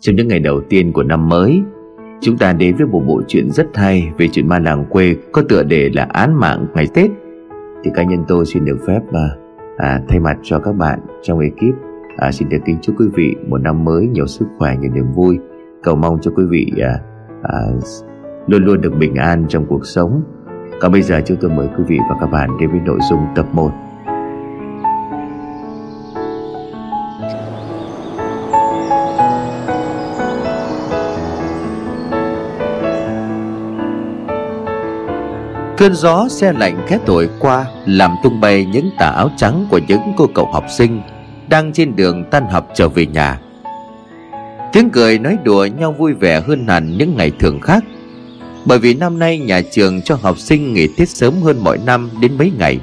Trong những ngày đầu tiên của năm mới Chúng ta đến với một bộ truyện rất hay Về chuyện ma làng quê Có tựa đề là án mạng ngày Tết. Thì cá nhân tôi xin được phép à, à, Thay mặt cho các bạn trong ekip à, Xin được kính chúc quý vị Một năm mới nhiều sức khỏe, nhiều niềm vui. Cầu mong cho quý vị à, à, Luôn luôn được bình an trong cuộc sống. Còn bây giờ chúng tôi mời quý vị và các bạn Đến với nội dung tập 1 Cơn gió xe lạnh khét thổi qua, Làm tung bay những tà áo trắng Của những cô cậu học sinh Đang trên đường tan học trở về nhà. Tiếng cười nói đùa nhau vui vẻ hơn hẳn những ngày thường khác, Bởi vì năm nay nhà trường cho học sinh nghỉ Tết sớm hơn mọi năm đến mấy ngày.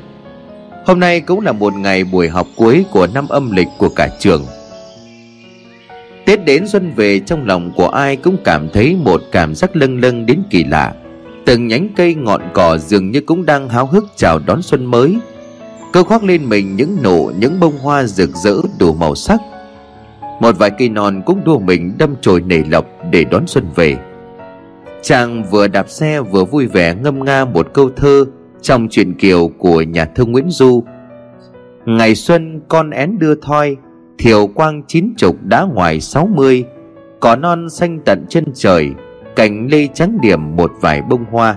Hôm nay cũng là một ngày buổi học cuối của năm âm lịch của cả trường. Tết đến xuân về trong lòng của ai cũng cảm thấy một cảm giác lâng lâng đến kỳ lạ. Từng nhánh cây ngọn cỏ dường như cũng đang háo hức chào đón xuân mới. Cơ khoác lên mình những nụ, những bông hoa rực rỡ đủ màu sắc. Một vài cây non cũng đua mình đâm chồi nảy lộc để đón xuân về. Chàng vừa đạp xe vừa vui vẻ ngâm nga một câu thơ Trong truyện kiều của nhà thơ Nguyễn Du. Ngày xuân con én đưa thoi, Thiều quang chín chục đã ngoài sáu mươi, Cỏ non xanh tận chân trời cành lê trắng điểm một vài bông hoa.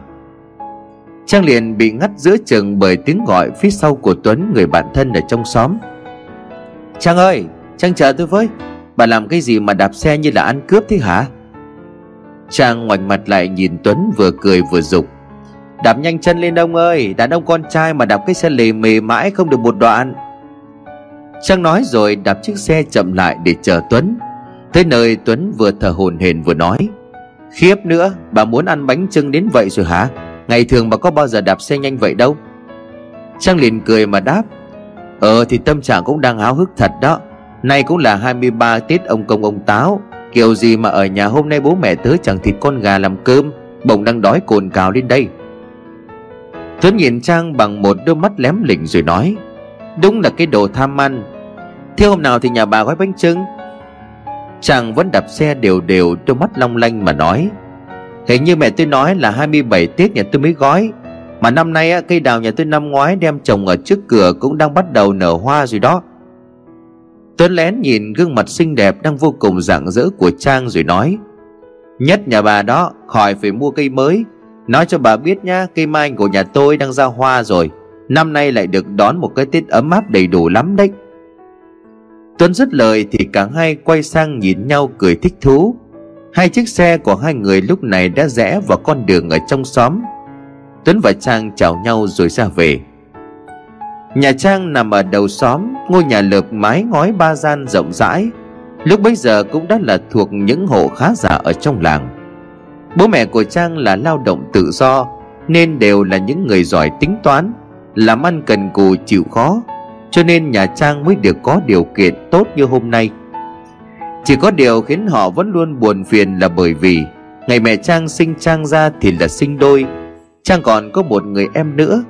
Trang liền bị ngắt giữa chừng bởi tiếng gọi phía sau của tuấn, người bạn thân ở trong xóm. Trang ơi, trang chờ tôi với. Bà làm cái gì mà đạp xe như là ăn cướp thế hả? Trang ngoảnh mặt lại nhìn tuấn vừa cười vừa dục. Đạp nhanh chân lên ông ơi, đàn ông con trai mà đạp cái xe lề mề mãi không được một đoạn. Trang nói rồi đạp chiếc xe chậm lại để chờ tuấn. Tới nơi tuấn vừa thở hồn hển vừa nói. Khiếp nữa, Bà muốn ăn bánh trưng đến vậy rồi hả? Ngày thường bà có bao giờ đạp xe nhanh vậy đâu. Trang liền cười mà đáp Ờ thì tâm trạng cũng đang háo hức thật đó. Nay cũng là 23 Tết ông công ông táo. Kiểu gì mà ở nhà hôm nay bố mẹ tớ chẳng thịt con gà làm cơm, Bỗng đang đói cồn cào lên đây. Tuấn nhìn Trang bằng một đôi mắt lém lỉnh rồi nói, Đúng là cái đồ tham ăn. Thế hôm nào thì nhà bà gói bánh trưng Chàng vẫn đạp xe đều đều đôi mắt long lanh mà nói, Hình như mẹ tôi nói là 27 Tết nhà tôi mới gói, Mà năm nay cây đào nhà tôi năm ngoái đem trồng ở trước cửa cũng đang bắt đầu nở hoa rồi đó. Tuấn lén nhìn gương mặt xinh đẹp đang vô cùng rạng rỡ của Trang rồi nói, Nhất nhà bà đó, khỏi phải mua cây mới. Nói cho bà biết nhá, Cây mai của nhà tôi đang ra hoa rồi. Năm nay lại được đón một cái Tết ấm áp đầy đủ lắm đấy. Tuấn dứt lời thì cả hai quay sang nhìn nhau cười thích thú. Hai chiếc xe của hai người lúc này đã rẽ vào con đường ở trong xóm. Tuấn và Trang chào nhau rồi ra về. Nhà Trang nằm ở đầu xóm, Ngôi nhà lợp mái ngói ba gian rộng rãi. Lúc bấy giờ cũng đã là thuộc những hộ khá giả ở trong làng. Bố mẹ của Trang là lao động tự do, Nên đều là những người giỏi tính toán, Làm ăn cần cù chịu khó cho nên nhà Trang mới được có điều kiện tốt như hôm nay. Chỉ có điều khiến họ vẫn luôn buồn phiền là bởi vì Ngày mẹ Trang sinh Trang ra thì là sinh đôi. Trang còn có một người em nữa,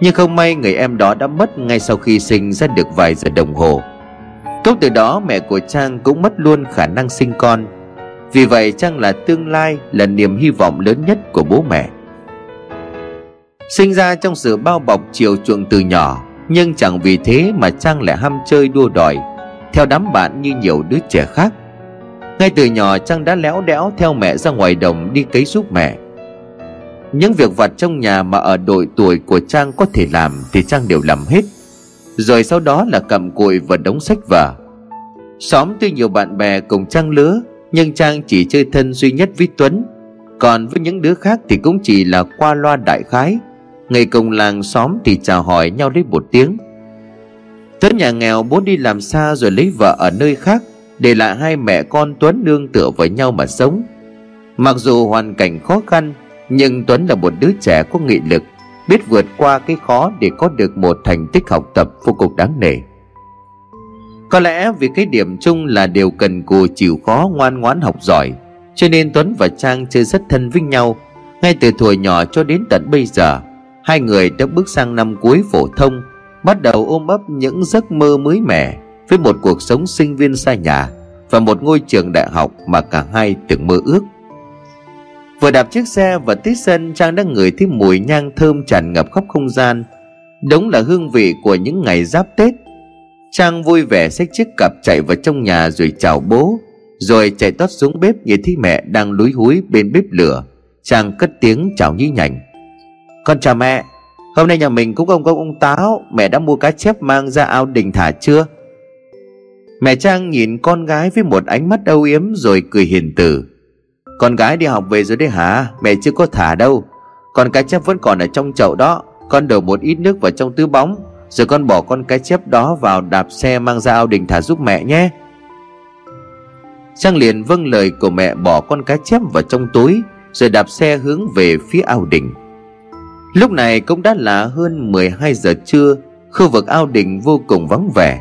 Nhưng không may người em đó đã mất ngay sau khi sinh ra được vài giờ đồng hồ. Cũng từ đó mẹ của Trang cũng mất luôn khả năng sinh con. Vì vậy Trang là tương lai, là niềm hy vọng lớn nhất của bố mẹ. Sinh ra trong sự bao bọc chiều chuộng từ nhỏ nhưng chẳng vì thế mà Trang lại ham chơi đua đòi, Theo đám bạn như nhiều đứa trẻ khác. Ngay từ nhỏ, Trang đã léo đẽo theo mẹ ra ngoài đồng đi cấy giúp mẹ. Những việc vặt trong nhà mà ở đội tuổi của Trang có thể làm Thì Trang đều làm hết. Rồi sau đó là cầm cùi và đóng sách vở. Xóm tuy nhiều bạn bè cùng Trang lứa, Nhưng Trang chỉ chơi thân duy nhất với Tuấn. Còn với những đứa khác thì cũng chỉ là qua loa đại khái. Người cùng làng xóm thì chào hỏi nhau lấy một tiếng. Tuấn nhà nghèo muốn đi làm xa rồi lấy vợ ở nơi khác, Để lại hai mẹ con Tuấn nương tựa với nhau mà sống. Mặc dù hoàn cảnh khó khăn, Nhưng Tuấn là một đứa trẻ có nghị lực, Biết vượt qua cái khó để có được một thành tích học tập vô cùng đáng nể. Có lẽ vì cái điểm chung là đều cần cù chịu khó ngoan ngoãn học giỏi, Cho nên Tuấn và Trang chơi rất thân với nhau, Ngay từ tuổi nhỏ cho đến tận bây giờ. Hai người đã bước sang năm cuối phổ thông, Bắt đầu ôm ấp những giấc mơ mới mẻ Với một cuộc sống sinh viên xa nhà và một ngôi trường đại học mà cả hai từng mơ ước. Vừa đạp chiếc xe và tít sân trang đã ngửi thấy mùi nhang thơm tràn ngập khắp không gian. Đúng là hương vị của những ngày giáp tết. Trang vui vẻ xách chiếc cặp chạy vào trong nhà rồi chào bố, rồi chạy tót xuống bếp nhìn thấy mẹ đang lúi húi bên bếp lửa. Trang cất tiếng chào nhí nhảnh con chào mẹ. Hôm nay nhà mình cũng ông công ông táo. Mẹ đã mua cá chép mang ra ao đình thả chưa? Mẹ trang nhìn con gái với một ánh mắt âu yếm rồi cười hiền từ. Con gái đi học về rồi đấy hả? Mẹ chưa có thả đâu. Con cá chép vẫn còn ở trong chậu đó. Con đổ một ít nước vào trong túi bóng, rồi con bỏ con cá chép đó vào đạp xe mang ra ao đình thả giúp mẹ nhé. Trang liền vâng lời của mẹ bỏ con cá chép vào trong túi, Rồi đạp xe hướng về phía ao đình Lúc này cũng đã là hơn 12 giờ trưa, Khu vực ao đình vô cùng vắng vẻ.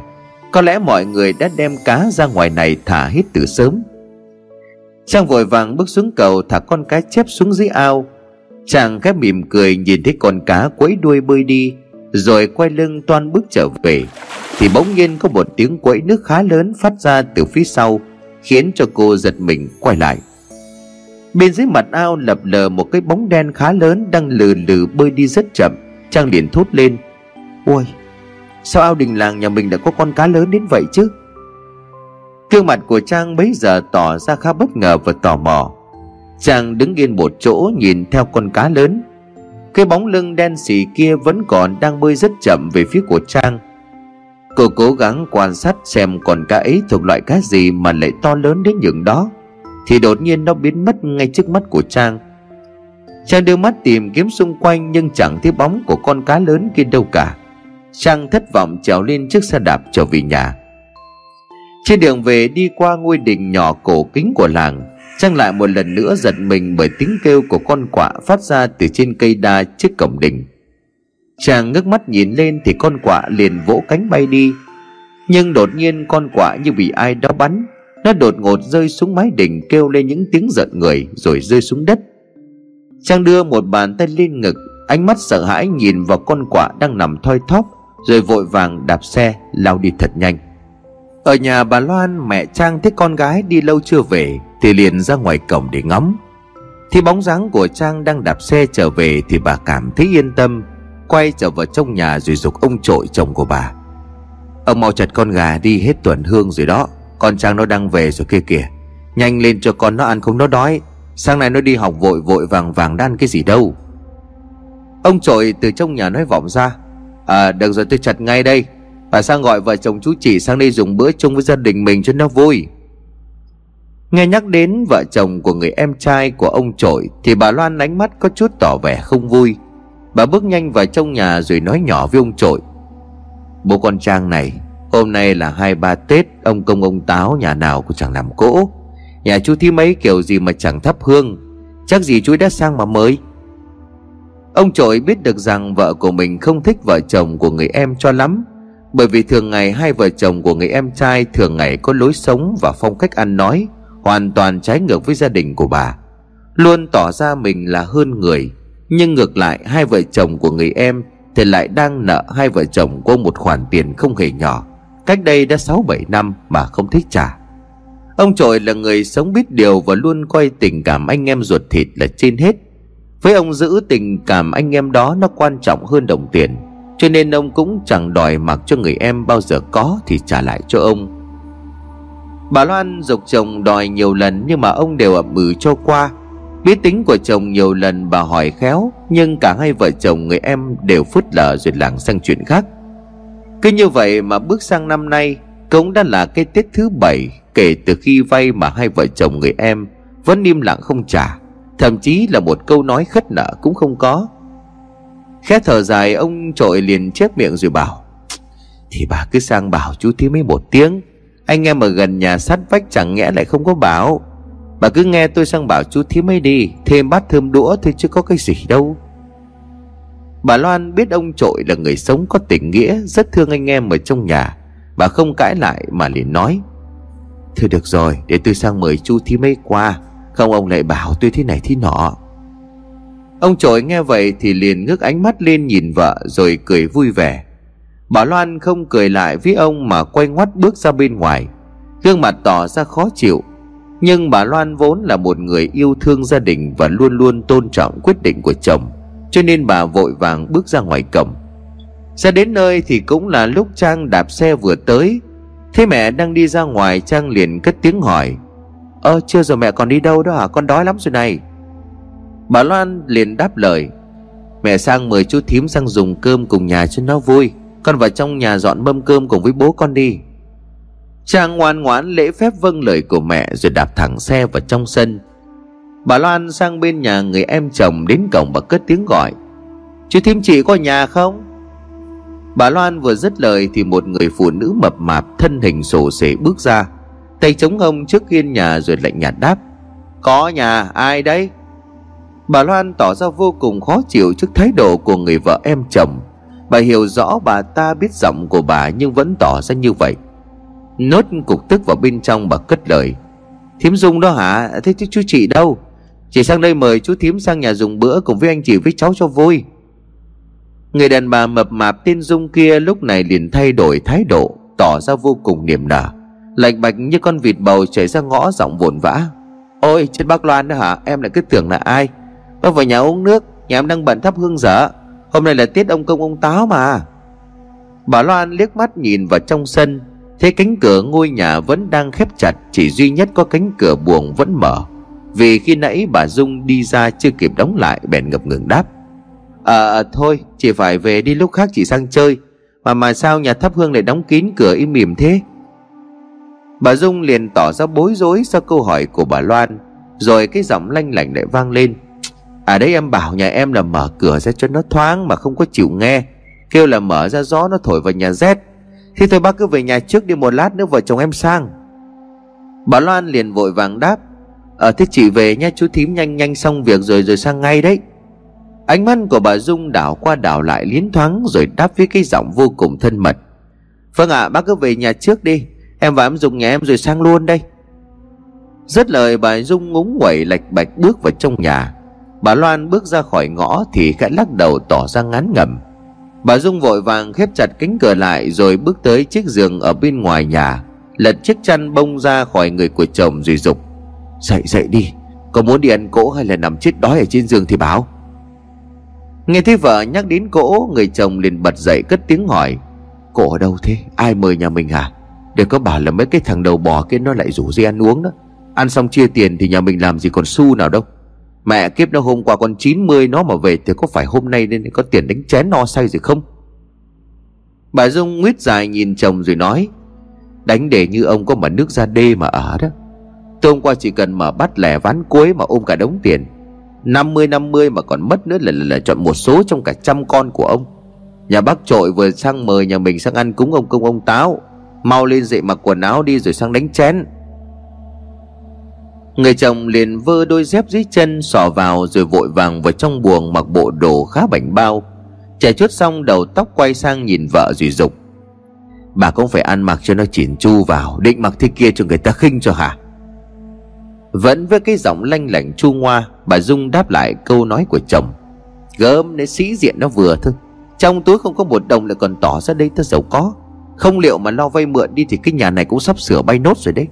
Có lẽ mọi người đã đem cá ra ngoài này thả hết từ sớm. Trang vội vàng bước xuống cầu thả con cá chép xuống dưới ao. Chàng khẽ mỉm cười nhìn thấy con cá quấy đuôi bơi đi, Rồi quay lưng toan bước trở về. Thì bỗng nhiên có một tiếng quấy nước khá lớn phát ra từ phía sau, Khiến cho cô giật mình quay lại. Bên dưới mặt ao lập lờ một cái bóng đen khá lớn Đang lừ lừ bơi đi rất chậm. Trang liền thốt lên, Ôi, Sao ao đình làng nhà mình đã có con cá lớn đến vậy chứ? Gương mặt của Trang bấy giờ tỏ ra khá bất ngờ và tò mò. Trang đứng yên một chỗ nhìn theo con cá lớn. Cái bóng lưng đen xì kia vẫn còn đang bơi rất chậm về phía của Trang. Cô cố gắng quan sát xem con cá ấy thuộc loại cá gì mà lại to lớn đến nhường đó. Thì đột nhiên nó biến mất ngay trước mắt của Trang. Trang đưa mắt tìm kiếm xung quanh nhưng chẳng thấy bóng của con cá lớn kia đâu cả. Trang thất vọng trèo lên chiếc xe đạp trở về nhà. Trên đường về đi qua ngôi đình nhỏ cổ kính của làng, Trang lại một lần nữa giật mình bởi tiếng kêu của con quạ phát ra từ trên cây đa trước cổng đình. Chàng ngước mắt nhìn lên thì con quạ liền vỗ cánh bay đi. Nhưng đột nhiên con quạ như bị ai đó bắn nó đột ngột rơi xuống mái đình kêu lên những tiếng giận người, rồi rơi xuống đất. Trang đưa một bàn tay lên ngực, Ánh mắt sợ hãi nhìn vào con quạ đang nằm thoi thóp, Rồi vội vàng đạp xe, lao đi thật nhanh. Ở nhà bà Loan, mẹ Trang thấy con gái đi lâu chưa về, Thì liền ra ngoài cổng để ngắm. Thì bóng dáng của Trang đang đạp xe trở về, Thì bà cảm thấy yên tâm, Quay trở vào trong nhà rồi dục ông trội chồng của bà. Ông mau chặt con gà đi, hết tuần hương rồi đó. Con Trang nó đang về rồi kia kìa. Nhanh lên cho con nó ăn không nó đói. Sáng nay nó đi học vội vội vàng vàng đan cái gì đâu. Ông trội từ trong nhà nói vọng ra. À được rồi, tôi chặt ngay đây. Bà sang gọi vợ chồng chú chỉ sang đây dùng bữa chung với gia đình mình cho nó vui. Nghe nhắc đến vợ chồng của người em trai của ông trội, Thì bà Loan ánh mắt có chút tỏ vẻ không vui. Bà bước nhanh vào trong nhà rồi nói nhỏ với ông trội. Bố con Trang này Hôm nay là hai ba Tết, Ông công ông táo nhà nào cũng chẳng làm cỗ. Nhà chú thí mấy kiểu gì mà chẳng thắp hương, Chắc gì chú đã sang mà mới. Ông trội biết được rằng vợ của mình không thích vợ chồng của người em cho lắm, Bởi vì thường ngày hai vợ chồng của người em trai thường ngày có lối sống và phong cách ăn nói, Hoàn toàn trái ngược với gia đình của bà. Luôn tỏ ra mình là hơn người, nhưng ngược lại hai vợ chồng của người em Thì lại đang nợ hai vợ chồng cô một khoản tiền không hề nhỏ. Cách đây đã 6-7 năm mà không thích trả. Ông trội là người sống biết điều Và luôn coi tình cảm anh em ruột thịt là trên hết. Với ông giữ tình cảm anh em đó Nó quan trọng hơn đồng tiền, Cho nên ông cũng chẳng đòi mặc cho người em bao giờ có Thì trả lại cho ông. Bà Loan dục chồng đòi nhiều lần Nhưng mà ông đều ậm ừ cho qua. Biết tính của chồng nhiều lần bà hỏi khéo, Nhưng cả hai vợ chồng người em đều phớt lờ rồi lảng sang chuyện khác. Cứ như vậy mà bước sang năm nay, Cũng đã là cái Tết thứ bảy, Kể từ khi vay mà hai vợ chồng người em Vẫn im lặng không trả. Thậm chí là một câu nói khất nợ cũng không có. Khẽ thở dài, ông trội liền chép miệng rồi bảo, Thì bà cứ sang bảo chú thiếu mấy một tiếng. Anh em ở gần nhà sát vách chẳng nhẽ lại không có bảo. Bà cứ nghe tôi sang bảo chú thím ấy đi, Thêm bát thơm đũa thì chứ có cái gì đâu. Bà Loan biết ông trội là người sống có tình nghĩa, Rất thương anh em ở trong nhà. Bà không cãi lại mà liền nói, Thôi được rồi, để tôi sang mời chú thí mấy qua. Không ông lại bảo tôi thế này thế nọ. Ông trội nghe vậy thì liền ngước ánh mắt lên nhìn vợ Rồi cười vui vẻ. Bà Loan không cười lại với ông mà quay ngoắt bước ra bên ngoài. Gương mặt tỏ ra khó chịu. Nhưng bà Loan vốn là một người yêu thương gia đình Và luôn luôn tôn trọng quyết định của chồng. Cho nên bà vội vàng bước ra ngoài cổng. Ra đến nơi thì cũng là lúc Trang đạp xe vừa tới. Thế mẹ đang đi ra ngoài, Trang liền cất tiếng hỏi. Ơ, chưa rồi mẹ còn đi đâu đó hả? Con đói lắm rồi này. Bà Loan liền đáp lời. Mẹ sang mời chú thím sang dùng cơm cùng nhà cho nó vui. Con vào trong nhà dọn mâm cơm cùng với bố con đi. Trang ngoan ngoãn lễ phép vâng lời của mẹ Rồi đạp thẳng xe vào trong sân. Bà Loan sang bên nhà người em chồng Đến cổng và cất tiếng gọi. Chú thím, chị có nhà không? Bà Loan vừa dứt lời Thì một người phụ nữ mập mạp Thân hình sổ sể bước ra, Tay chống hông trước hiên nhà rồi lạnh nhạt đáp, Có nhà, ai đấy? Bà Loan tỏ ra vô cùng khó chịu trước thái độ của người vợ em chồng. Bà hiểu rõ bà ta biết giọng của bà nhưng vẫn tỏ ra như vậy. Nốt cục tức vào bên trong bà cất lời, Thím Dung đó hả? Thế chứ chú chị đâu? Chị sang đây mời chú thím sang nhà dùng bữa Cùng với anh chị với cháu cho vui. Người đàn bà mập mạp tên Dung kia Lúc này liền thay đổi thái độ, Tỏ ra vô cùng niềm nở. Lạnh bạch như con vịt bầu chảy ra ngõ giọng vồn vã. Ôi, chết bác Loan đó hả? Em lại cứ tưởng là ai? Bác vào nhà uống nước, Nhà em đang bận thắp hương dở. Hôm nay là tiết ông công ông táo mà. Bà Loan liếc mắt nhìn vào trong sân, Thấy cánh cửa ngôi nhà vẫn đang khép chặt, Chỉ duy nhất có cánh cửa buồng vẫn mở. Vì khi nãy bà Dung đi ra chưa kịp đóng lại, Bèn ngập ngừng đáp. Ờ à thôi, chị phải về đi lúc khác chị sang chơi. Mà mà sao nhà thắp hương lại đóng kín cửa im mỉm thế? Bà Dung liền tỏ ra bối rối sau câu hỏi của bà Loan, Rồi cái giọng lanh lảnh lại vang lên. À đấy, em bảo nhà em là mở cửa ra cho nó thoáng mà không có chịu nghe. Kêu là mở ra gió nó thổi vào nhà rét Thì thôi bác cứ về nhà trước đi một lát nữa vợ chồng em sang. Bà Loan liền vội vàng đáp. Ờ thế chị về nha chú thím nhanh nhanh xong việc rồi rồi sang ngay đấy. Ánh mắt của bà Dung đảo qua đảo lại liến thoáng Rồi đáp với cái giọng vô cùng thân mật. Vâng ạ à, bác cứ về nhà trước đi. Em và em Dung nhà em rồi sang luôn đây. Rất lời bà Dung ngúng quẩy lạch bạch bước vào trong nhà. Bà Loan bước ra khỏi ngõ thì khẽ lắc đầu tỏ ra ngán ngẩm. Bà Dung vội vàng khép chặt cánh cửa lại rồi bước tới chiếc giường ở bên ngoài nhà Lật chiếc chăn bông ra khỏi người của chồng rồi dục Dậy dậy đi. Có muốn đi ăn cỗ hay là nằm chết đói ở trên giường thì báo Nghe thấy vợ nhắc đến cỗ, Người chồng liền bật dậy cất tiếng hỏi. Cỗ ở đâu thế? Ai mời nhà mình à Để có bảo là mấy cái thằng đầu bò kia nó lại rủ dây ăn uống đó. Ăn xong chia tiền thì nhà mình làm gì còn xu nào đâu. Mẹ kiếp nó hôm qua con 90 nó mà về Thì có phải hôm nay nên có tiền đánh chén no say rồi không? Bà Dung nguyết dài nhìn chồng rồi nói. Đánh để như ông có mà nước ra đê mà ở đó. Tôi hôm qua chỉ cần mở bắt lẻ ván cuối mà ôm cả đống tiền 50-50 mà còn mất nữa là, là, là chọn một số trong cả trăm con của ông. Nhà bác trội vừa sang mời nhà mình sang ăn cúng ông công ông táo Mau lên dậy mặc quần áo đi rồi sang đánh chén. Người chồng liền vơ đôi dép dưới chân xỏ vào rồi vội vàng vào trong buồng mặc bộ đồ khá bảnh bao. Trẻ chút xong đầu tóc quay sang nhìn vợ rồi dục Bà cũng phải ăn mặc cho nó chỉn chu vào Định mặc thế kia cho người ta khinh cho hả? Vẫn với cái giọng lanh lảnh chu ngoa, Bà Dung đáp lại câu nói của chồng. Gớm để sĩ diện nó vừa thôi. Trong túi không có một đồng lại còn tỏ ra đây ta giàu có. Không liệu mà lo vay mượn đi Thì cái nhà này cũng sắp sửa bay nốt rồi đấy.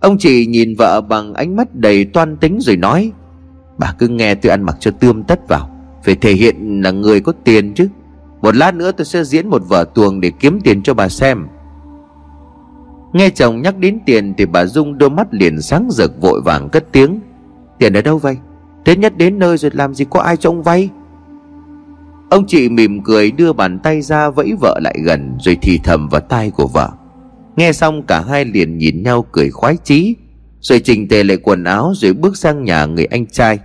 Ông chị nhìn vợ bằng ánh mắt đầy toan tính rồi nói, Bà cứ nghe tôi ăn mặc cho tươm tất vào. Phải thể hiện là người có tiền chứ. Một lát nữa tôi sẽ diễn một vở tuồng để kiếm tiền cho bà xem. Nghe chồng nhắc đến tiền thì bà Dung đôi mắt liền sáng rực, vội vàng cất tiếng. Tiền ở đâu vậy? Thế nhất đến nơi rồi làm gì có ai cho ông vay? Ông chị mỉm cười đưa bàn tay ra vẫy vợ lại gần, Rồi thì thầm vào tai của vợ. Nghe xong cả hai liền nhìn nhau cười khoái chí, Rồi chỉnh tề lại quần áo rồi bước sang nhà người anh trai.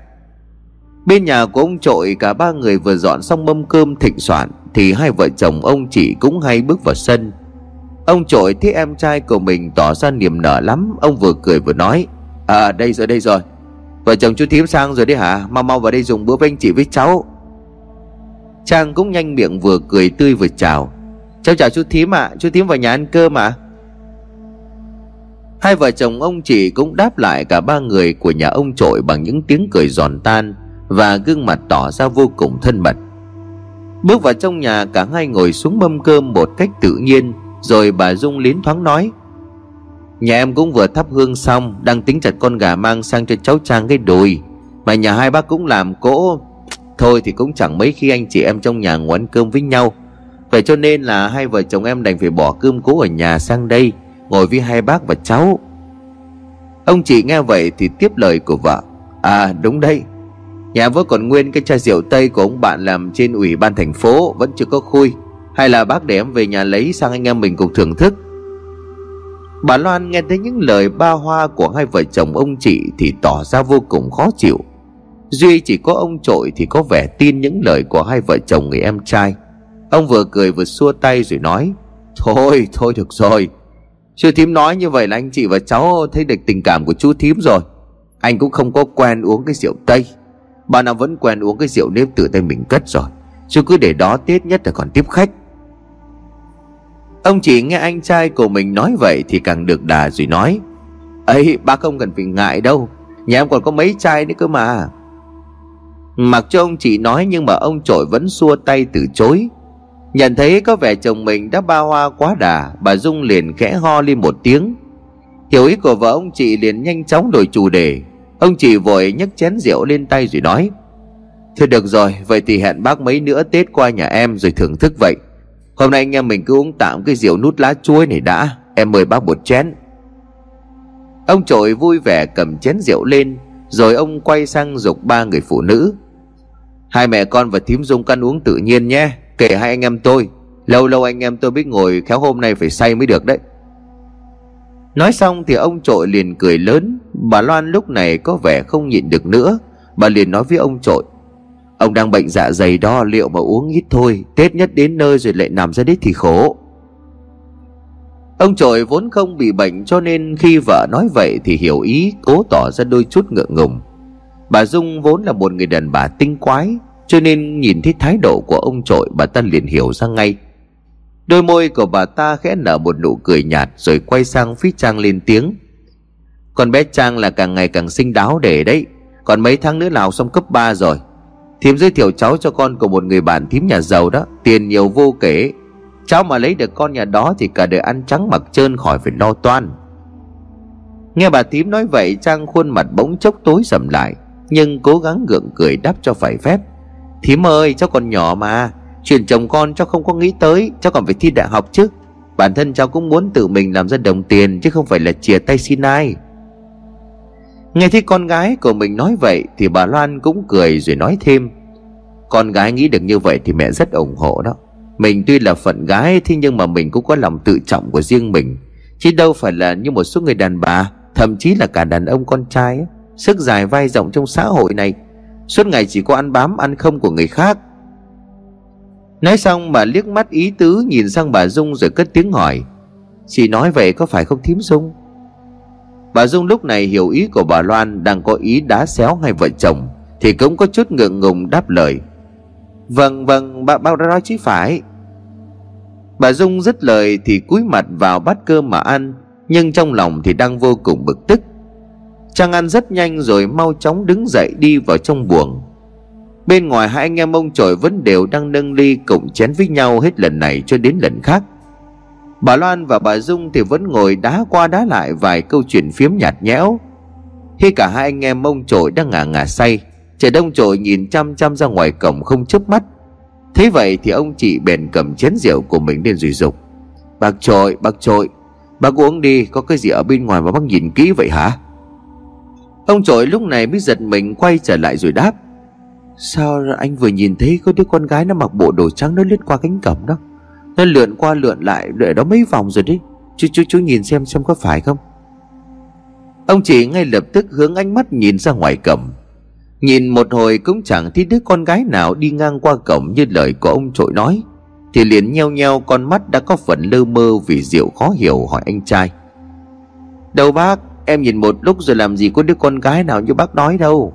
Bên nhà của ông trội cả ba người vừa dọn xong mâm cơm thịnh soạn Thì hai vợ chồng ông chị cũng hay bước vào sân. Ông trội thấy em trai của mình tỏ ra niềm nở lắm, Ông vừa cười vừa nói À đây rồi đây rồi Vợ chồng chú thím sang rồi đấy hả Mau mau vào đây dùng bữa với anh chị với cháu Trang cũng nhanh miệng vừa cười tươi vừa chào Cháu chào chú thím ạ à. Chú thím vào nhà ăn cơm ạ à? Hai vợ chồng ông chị cũng đáp lại cả ba người của nhà ông trội bằng những tiếng cười giòn tan và gương mặt tỏ ra vô cùng thân mật. Bước vào trong nhà, cả hai ngồi xuống mâm cơm một cách tự nhiên rồi bà Dung liến thoáng nói, Nhà em cũng vừa thắp hương xong, Đang tính chặt con gà mang sang cho cháu Trang cái đùi. Mà nhà hai bác cũng làm cỗ. Thôi thì cũng chẳng mấy khi anh chị em trong nhà ngồi ăn cơm với nhau. Vậy cho nên là hai vợ chồng em đành phải bỏ cơm cố ở nhà sang đây, Ngồi với hai bác và cháu. Ông chị nghe vậy thì tiếp lời của vợ À đúng đây Nhà vẫn còn nguyên cái chai rượu tây của ông bạn làm trên ủy ban thành phố, Vẫn chưa có khui. Hay là bác để em về nhà lấy sang anh em mình cùng thưởng thức? Bà Loan nghe thấy những lời ba hoa của hai vợ chồng ông chị Thì tỏ ra vô cùng khó chịu. Duy chỉ có ông trội thì có vẻ tin những lời của hai vợ chồng người em trai. Ông vừa cười vừa xua tay rồi nói, Thôi thôi được rồi. Chú thím nói như vậy là anh chị và cháu thấy được tình cảm của chú thím rồi. Anh cũng không có quen uống cái rượu Tây. Bà nào vẫn quen uống cái rượu nếp từ tay mình cất rồi. Chú cứ để đó Tết nhất là còn tiếp khách. Ông chỉ nghe anh trai của mình nói vậy Thì càng được đà rồi nói. Ấy bác không cần phải ngại đâu. Nhà em còn có mấy chai nữa cơ mà. Mặc cho ông chị nói Nhưng mà ông trội vẫn xua tay từ chối. Nhận thấy có vẻ chồng mình đã ba hoa quá đà, Bà Dung liền khẽ ho lên một tiếng. Hiểu ý của vợ ông chị liền nhanh chóng đổi chủ đề. Ông chị vội nhấc chén rượu lên tay rồi nói. Thôi được rồi, Vậy thì hẹn bác mấy nữa Tết qua nhà em rồi thưởng thức vậy. Hôm nay anh em mình cứ uống tạm cái rượu nút lá chuối này đã. Em mời bác một chén. Ông trội vui vẻ cầm chén rượu lên, Rồi ông quay sang dục ba người phụ nữ. Hai mẹ con và thím dung căn uống tự nhiên nhé, Kể hai anh em tôi. Lâu lâu anh em tôi biết ngồi khéo hôm nay phải say mới được đấy. Nói xong thì ông trội liền cười lớn. Bà Loan lúc này có vẻ không nhịn được nữa. Bà liền nói với ông trội Ông đang bệnh dạ dày đó, liệu mà uống ít thôi, Tết nhất đến nơi rồi lại nằm ra đít thì khổ. Ông trội vốn không bị bệnh cho nên khi vợ nói vậy thì hiểu ý, cố tỏ ra đôi chút ngượng ngùng. Bà Dung vốn là một người đàn bà tinh quái, Cho nên nhìn thấy thái độ của ông trội, bà ta liền hiểu ra ngay. Đôi môi của bà ta khẽ nở một nụ cười nhạt Rồi quay sang phía Trang lên tiếng. Con bé Trang là càng ngày càng xinh đáo để đấy, Còn mấy tháng nữa nào xong cấp 3 rồi. Thím giới thiệu cháu cho con của một người bạn thím nhà giàu đó. Tiền nhiều vô kể. Cháu mà lấy được con nhà đó Thì cả đời ăn trắng mặc trơn khỏi phải lo toan. Nghe bà thím nói vậy, Trang khuôn mặt bỗng chốc tối sầm lại, Nhưng cố gắng gượng cười đáp cho phải phép. Thím ơi, cháu còn nhỏ mà. Chuyện chồng con cháu không có nghĩ tới, Cháu còn phải thi đại học chứ. Bản thân cháu cũng muốn tự mình làm ra đồng tiền, Chứ không phải là chia tay xin ai. Nghe thấy con gái của mình nói vậy Thì bà Loan cũng cười rồi nói thêm. Con gái nghĩ được như vậy thì mẹ rất ủng hộ đó. Mình tuy là phận gái Thế nhưng mà mình cũng có lòng tự trọng của riêng mình. Chứ đâu phải là như một số người đàn bà Thậm chí là cả đàn ông con trai ấy, Sức dài vai rộng trong xã hội này. Suốt ngày chỉ có ăn bám ăn không của người khác. Nói xong bà liếc mắt ý tứ Nhìn sang bà Dung rồi cất tiếng hỏi. Chị nói vậy có phải không thím Dung? Bà Dung lúc này hiểu ý của bà Loan Đang có ý đá xéo hai vợ chồng, Thì cũng có chút ngượng ngùng đáp lời. Vâng vâng bà bao đã nói chứ phải. Bà Dung dứt lời thì cúi mặt vào bát cơm mà ăn, Nhưng trong lòng thì đang vô cùng bực tức. Trang ăn rất nhanh rồi mau chóng đứng dậy đi vào trong buồng. Bên ngoài hai anh em ông trời vẫn đều đang nâng ly cùng chén với nhau hết lần này cho đến lần khác. Bà Loan và bà Dung thì vẫn ngồi đá qua đá lại vài câu chuyện phiếm nhạt nhẽo. Khi cả hai anh em mông trội đang ngả ngả say Trẻ đông trội nhìn chăm chăm ra ngoài cổng không chớp mắt. Thế vậy thì ông chị bèn cầm chén rượu của mình lên rủi dục Bác trội, bác trội Bác uống đi, có cái gì ở bên ngoài mà bác nhìn kỹ vậy hả? Ông trội lúc này mới giật mình quay trở lại rồi đáp Sao anh vừa nhìn thấy có đứa con gái nó mặc bộ đồ trắng nó lướt qua cánh cổng đó? Nó lượn qua lượn lại đợi đó mấy vòng rồi đấy. Chú chú chú nhìn xem xem có phải không? Ông chị ngay lập tức hướng ánh mắt nhìn ra ngoài cổng. Nhìn một hồi cũng chẳng thấy đứa con gái nào đi ngang qua cổng như lời của ông trội nói. Thì liền nheo nheo con mắt đã có phần lơ mơ vì rượu khó hiểu hỏi anh trai. Đâu bác, Em nhìn một lúc rồi làm gì có đứa con gái nào như bác nói đâu.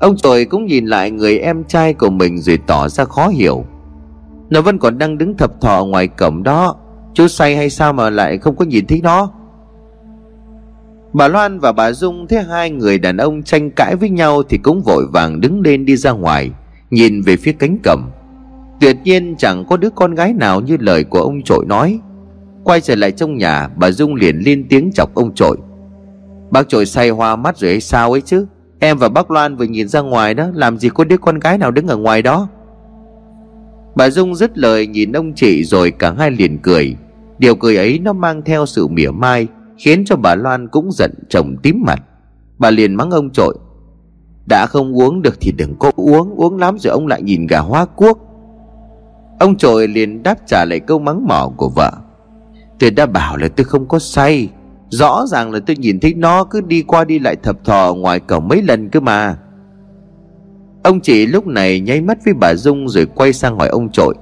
Ông trội cũng nhìn lại người em trai của mình rồi tỏ ra khó hiểu. Nó vẫn còn đang đứng thập thọ ngoài cổng đó. Chú say hay sao mà lại không có nhìn thấy nó? Bà Loan và bà Dung thấy hai người đàn ông tranh cãi với nhau Thì cũng vội vàng đứng lên đi ra ngoài, Nhìn về phía cánh cổng. Tuyệt nhiên chẳng có đứa con gái nào như lời của ông trội nói. Quay trở lại trong nhà, Bà Dung liền lên tiếng chọc ông trội. Bác trội say hoa mắt rồi hay sao ấy chứ? Em và bác Loan vừa nhìn ra ngoài đó, Làm gì có đứa con gái nào đứng ở ngoài đó? Bà Dung dứt lời nhìn ông chị rồi cả hai liền cười. Điều cười ấy nó mang theo sự mỉa mai, Khiến cho bà Loan cũng giận chồng tím mặt. Bà liền mắng ông trội, Đã không uống được thì đừng có uống Uống lắm rồi ông lại nhìn gà hoa cuốc. Ông trội liền đáp trả lại câu mắng mỏ của vợ, Tôi đã bảo là tôi không có say, Rõ ràng là tôi nhìn thấy nó cứ đi qua đi lại thập thò ngoài cổng mấy lần cơ mà. Ông chị lúc này nháy mắt với bà Dung rồi quay sang hỏi ông trội.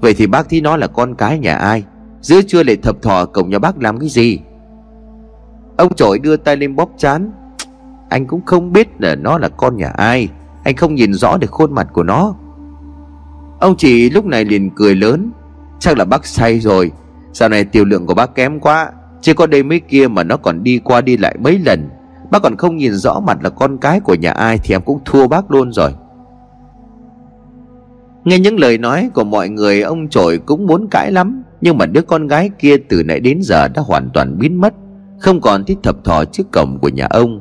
Vậy thì bác thấy nó là con cái nhà ai? Giữa trưa lại thập thò cổng nhà bác làm cái gì? Ông trội đưa tay lên bóp chán. Anh cũng không biết là nó là con nhà ai. Anh không nhìn rõ được khuôn mặt của nó. Ông chị lúc này liền cười lớn. Chắc là bác say rồi. Sau này tiểu lượng của bác kém quá. Chỉ có đây mấy kia mà nó còn đi qua đi lại mấy lần. Bác còn không nhìn rõ mặt là con cái của nhà ai Thì em cũng thua bác luôn rồi. Nghe những lời nói của mọi người, Ông trội cũng muốn cãi lắm. Nhưng mà đứa con gái kia từ nãy đến giờ Đã hoàn toàn biến mất, Không còn thích thập thò trước cổng của nhà ông.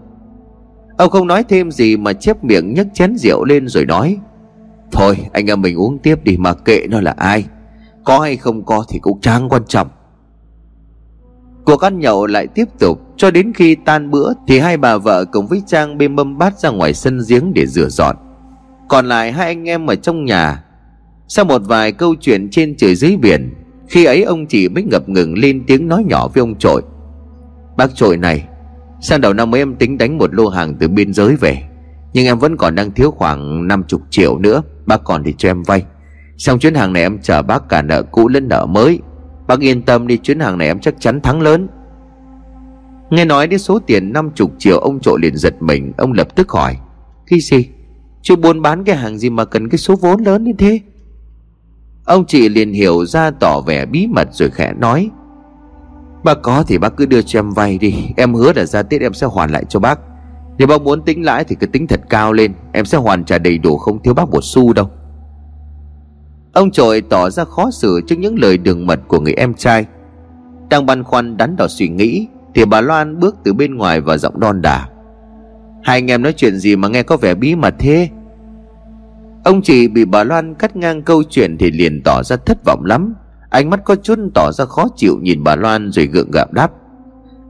Ông không nói thêm gì Mà chép miệng nhấc chén rượu lên rồi nói, Thôi, anh em mình uống tiếp đi Mà kệ nó là ai. Có hay không có thì cũng chẳng quan trọng. Cuộc ăn nhậu lại tiếp tục, Cho đến khi tan bữa Thì hai bà vợ cùng với Trang bê mâm bát ra ngoài sân giếng để rửa dọn. Còn lại hai anh em ở trong nhà. Sau một vài câu chuyện trên trời dưới biển, Khi ấy ông chị mới ngập ngừng lên tiếng nói nhỏ với ông trội. Bác trội này, Sang đầu năm ấy em tính đánh một lô hàng từ biên giới về, Nhưng em vẫn còn đang thiếu khoảng 50 triệu nữa, Bác còn thì cho em vay. Xong chuyến hàng này em trả bác cả nợ cũ lẫn nợ mới Bác yên tâm đi, chuyến hàng này em chắc chắn thắng lớn. Nghe nói đến số tiền 50 triệu, Ông trội liền giật mình. Ông lập tức hỏi, Cái gì? Chú buôn bán cái hàng gì mà cần cái số vốn lớn như thế? Ông chị liền hiểu ra tỏ vẻ bí mật rồi khẽ nói Bác có thì bác cứ đưa cho em vay đi. Em hứa là ra Tết em sẽ hoàn lại cho bác. Nếu bác muốn tính lãi thì cứ tính thật cao lên. Em sẽ hoàn trả đầy đủ, không thiếu bác một xu đâu. Ông trội tỏ ra khó xử trước những lời đường mật của người em trai. Đang băn khoăn đắn đỏ suy nghĩ, Thì bà Loan bước từ bên ngoài và giọng đon đả: Hai anh em nói chuyện gì mà nghe có vẻ bí mật thế? Ông chị bị bà Loan cắt ngang câu chuyện thì liền tỏ ra thất vọng lắm. Ánh mắt có chút tỏ ra khó chịu nhìn bà Loan rồi gượng gạo đáp.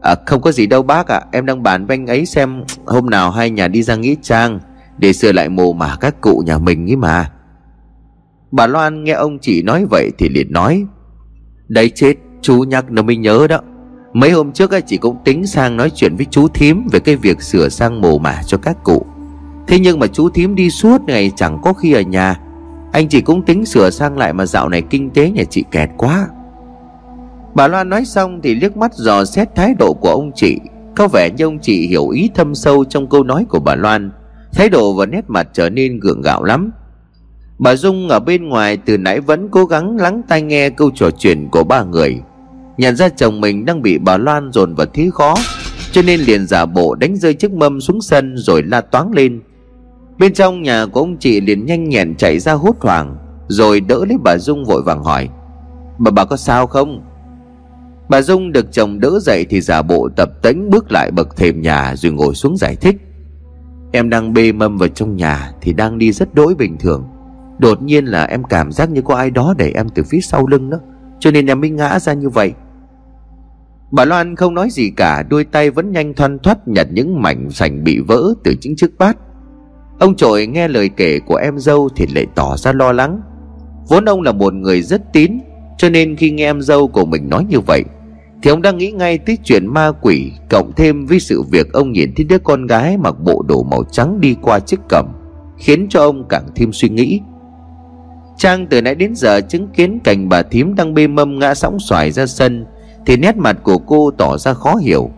À không có gì đâu bác ạ à. Em đang bàn với anh ấy xem hôm nào hai nhà đi ra Nghĩa Trang Để sửa lại mồ mả các cụ nhà mình ấy mà. Bà Loan nghe ông chị nói vậy thì liền nói Đấy chết chú nhắc nó mới nhớ đó. Mấy hôm trước ấy, chị cũng tính sang nói chuyện với chú thím Về cái việc sửa sang mồ mả cho các cụ. Thế nhưng mà chú thím đi suốt ngày chẳng có khi ở nhà. Anh chị cũng tính sửa sang lại mà dạo này kinh tế nhà chị kẹt quá. Bà Loan nói xong thì liếc mắt dò xét thái độ của ông chị. Có vẻ như ông chị hiểu ý thâm sâu trong câu nói của bà Loan. Thái độ và nét mặt trở nên gượng gạo lắm. Bà Dung ở bên ngoài từ nãy vẫn cố gắng lắng tai nghe câu trò chuyện của ba người. Nhận ra chồng mình đang bị bà Loan dồn vào thế khó, Cho nên liền giả bộ đánh rơi chiếc mâm xuống sân rồi la toáng lên. Bên trong nhà của ông chị liền nhanh nhẹn chạy ra hốt hoảng, Rồi đỡ lấy bà Dung vội vàng hỏi, Bà bà có sao không? Bà Dung được chồng đỡ dậy thì giả bộ tập tính bước lại bậc thềm nhà rồi ngồi xuống giải thích, Em đang bê mâm vào trong nhà thì đang đi rất đỗi bình thường. Đột nhiên là em cảm giác như có ai đó đẩy em từ phía sau lưng đó Cho nên em mới ngã ra như vậy. Bà Loan không nói gì cả, Đôi tay vẫn nhanh thoăn thoắt nhặt những mảnh sành bị vỡ từ chính chiếc bát. Ông trội nghe lời kể của em dâu thì lại tỏ ra lo lắng. Vốn ông là một người rất tín, Cho nên khi nghe em dâu của mình nói như vậy, Thì ông đang nghĩ ngay tới chuyện ma quỷ, Cộng thêm với sự việc ông nhìn thấy đứa con gái mặc bộ đồ màu trắng đi qua chiếc cầm Khiến cho ông càng thêm suy nghĩ. Trang từ nãy đến giờ chứng kiến cảnh bà thím đang bê mâm ngã sóng xoài ra sân, Thì nét mặt của cô tỏ ra khó hiểu.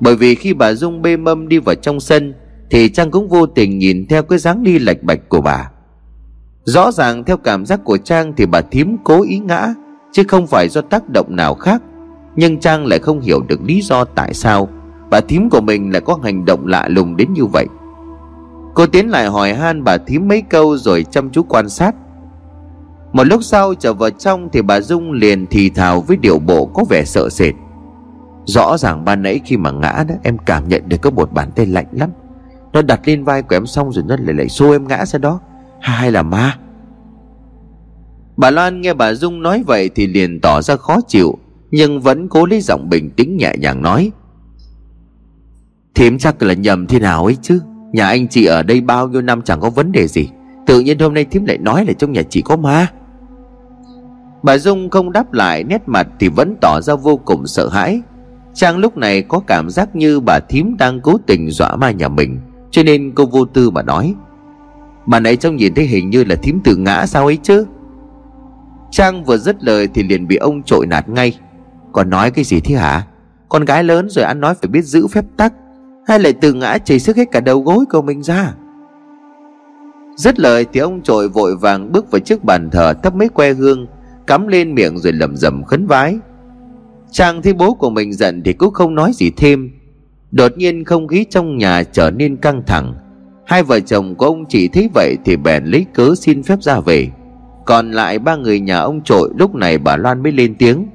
Bởi vì khi bà Dung bê mâm đi vào trong sân, Thì Trang cũng vô tình nhìn theo cái dáng đi lệch bạch của bà. Rõ ràng theo cảm giác của Trang thì bà thím cố ý ngã, Chứ không phải do tác động nào khác. Nhưng Trang lại không hiểu được lý do tại sao Bà thím của mình lại có hành động lạ lùng đến như vậy. Cô tiến lại hỏi han bà thím mấy câu rồi chăm chú quan sát. Một lúc sau trở vào trong Thì bà Dung liền thì thào với điệu bộ có vẻ sợ sệt. Rõ ràng ban nãy khi mà ngã đó, Em cảm nhận được có một bàn tay lạnh lắm. Nó đặt lên vai của em xong rồi nó lại lại xô em ngã ra đó. Hay là ma? Bà Loan nghe bà Dung nói vậy Thì liền tỏ ra khó chịu, Nhưng vẫn cố lấy giọng bình tĩnh nhẹ nhàng nói. Thím chắc là nhầm thế nào ấy chứ? Nhà anh chị ở đây bao nhiêu năm chẳng có vấn đề gì. Tự nhiên hôm nay thím lại nói là trong nhà chị có ma. Bà Dung không đáp lại, nét mặt thì vẫn tỏ ra vô cùng sợ hãi. Trang lúc này có cảm giác như bà thím đang cố tình dọa ma nhà mình, Cho nên cô vô tư mà nói, Bà nãy trông nhìn thấy hình như là thím tự ngã sao ấy chứ? Trang vừa dứt lời thì liền bị ông trội nạt ngay. Còn nói cái gì thế hả? Con gái lớn rồi ăn nói phải biết giữ phép tắc, Hay lại từ ngã chảy sức hết cả đầu gối của mình ra? Dứt lời thì ông trội vội vàng bước vào trước bàn thờ thắp mấy que hương Cắm lên miệng rồi lầm rầm khấn vái. Chàng thấy bố của mình giận thì cũng không nói gì thêm. Đột nhiên không khí trong nhà trở nên căng thẳng. Hai vợ chồng của ông chỉ thấy vậy thì bèn lấy cớ xin phép ra về. Còn lại ba người nhà ông trội lúc này bà Loan mới lên tiếng.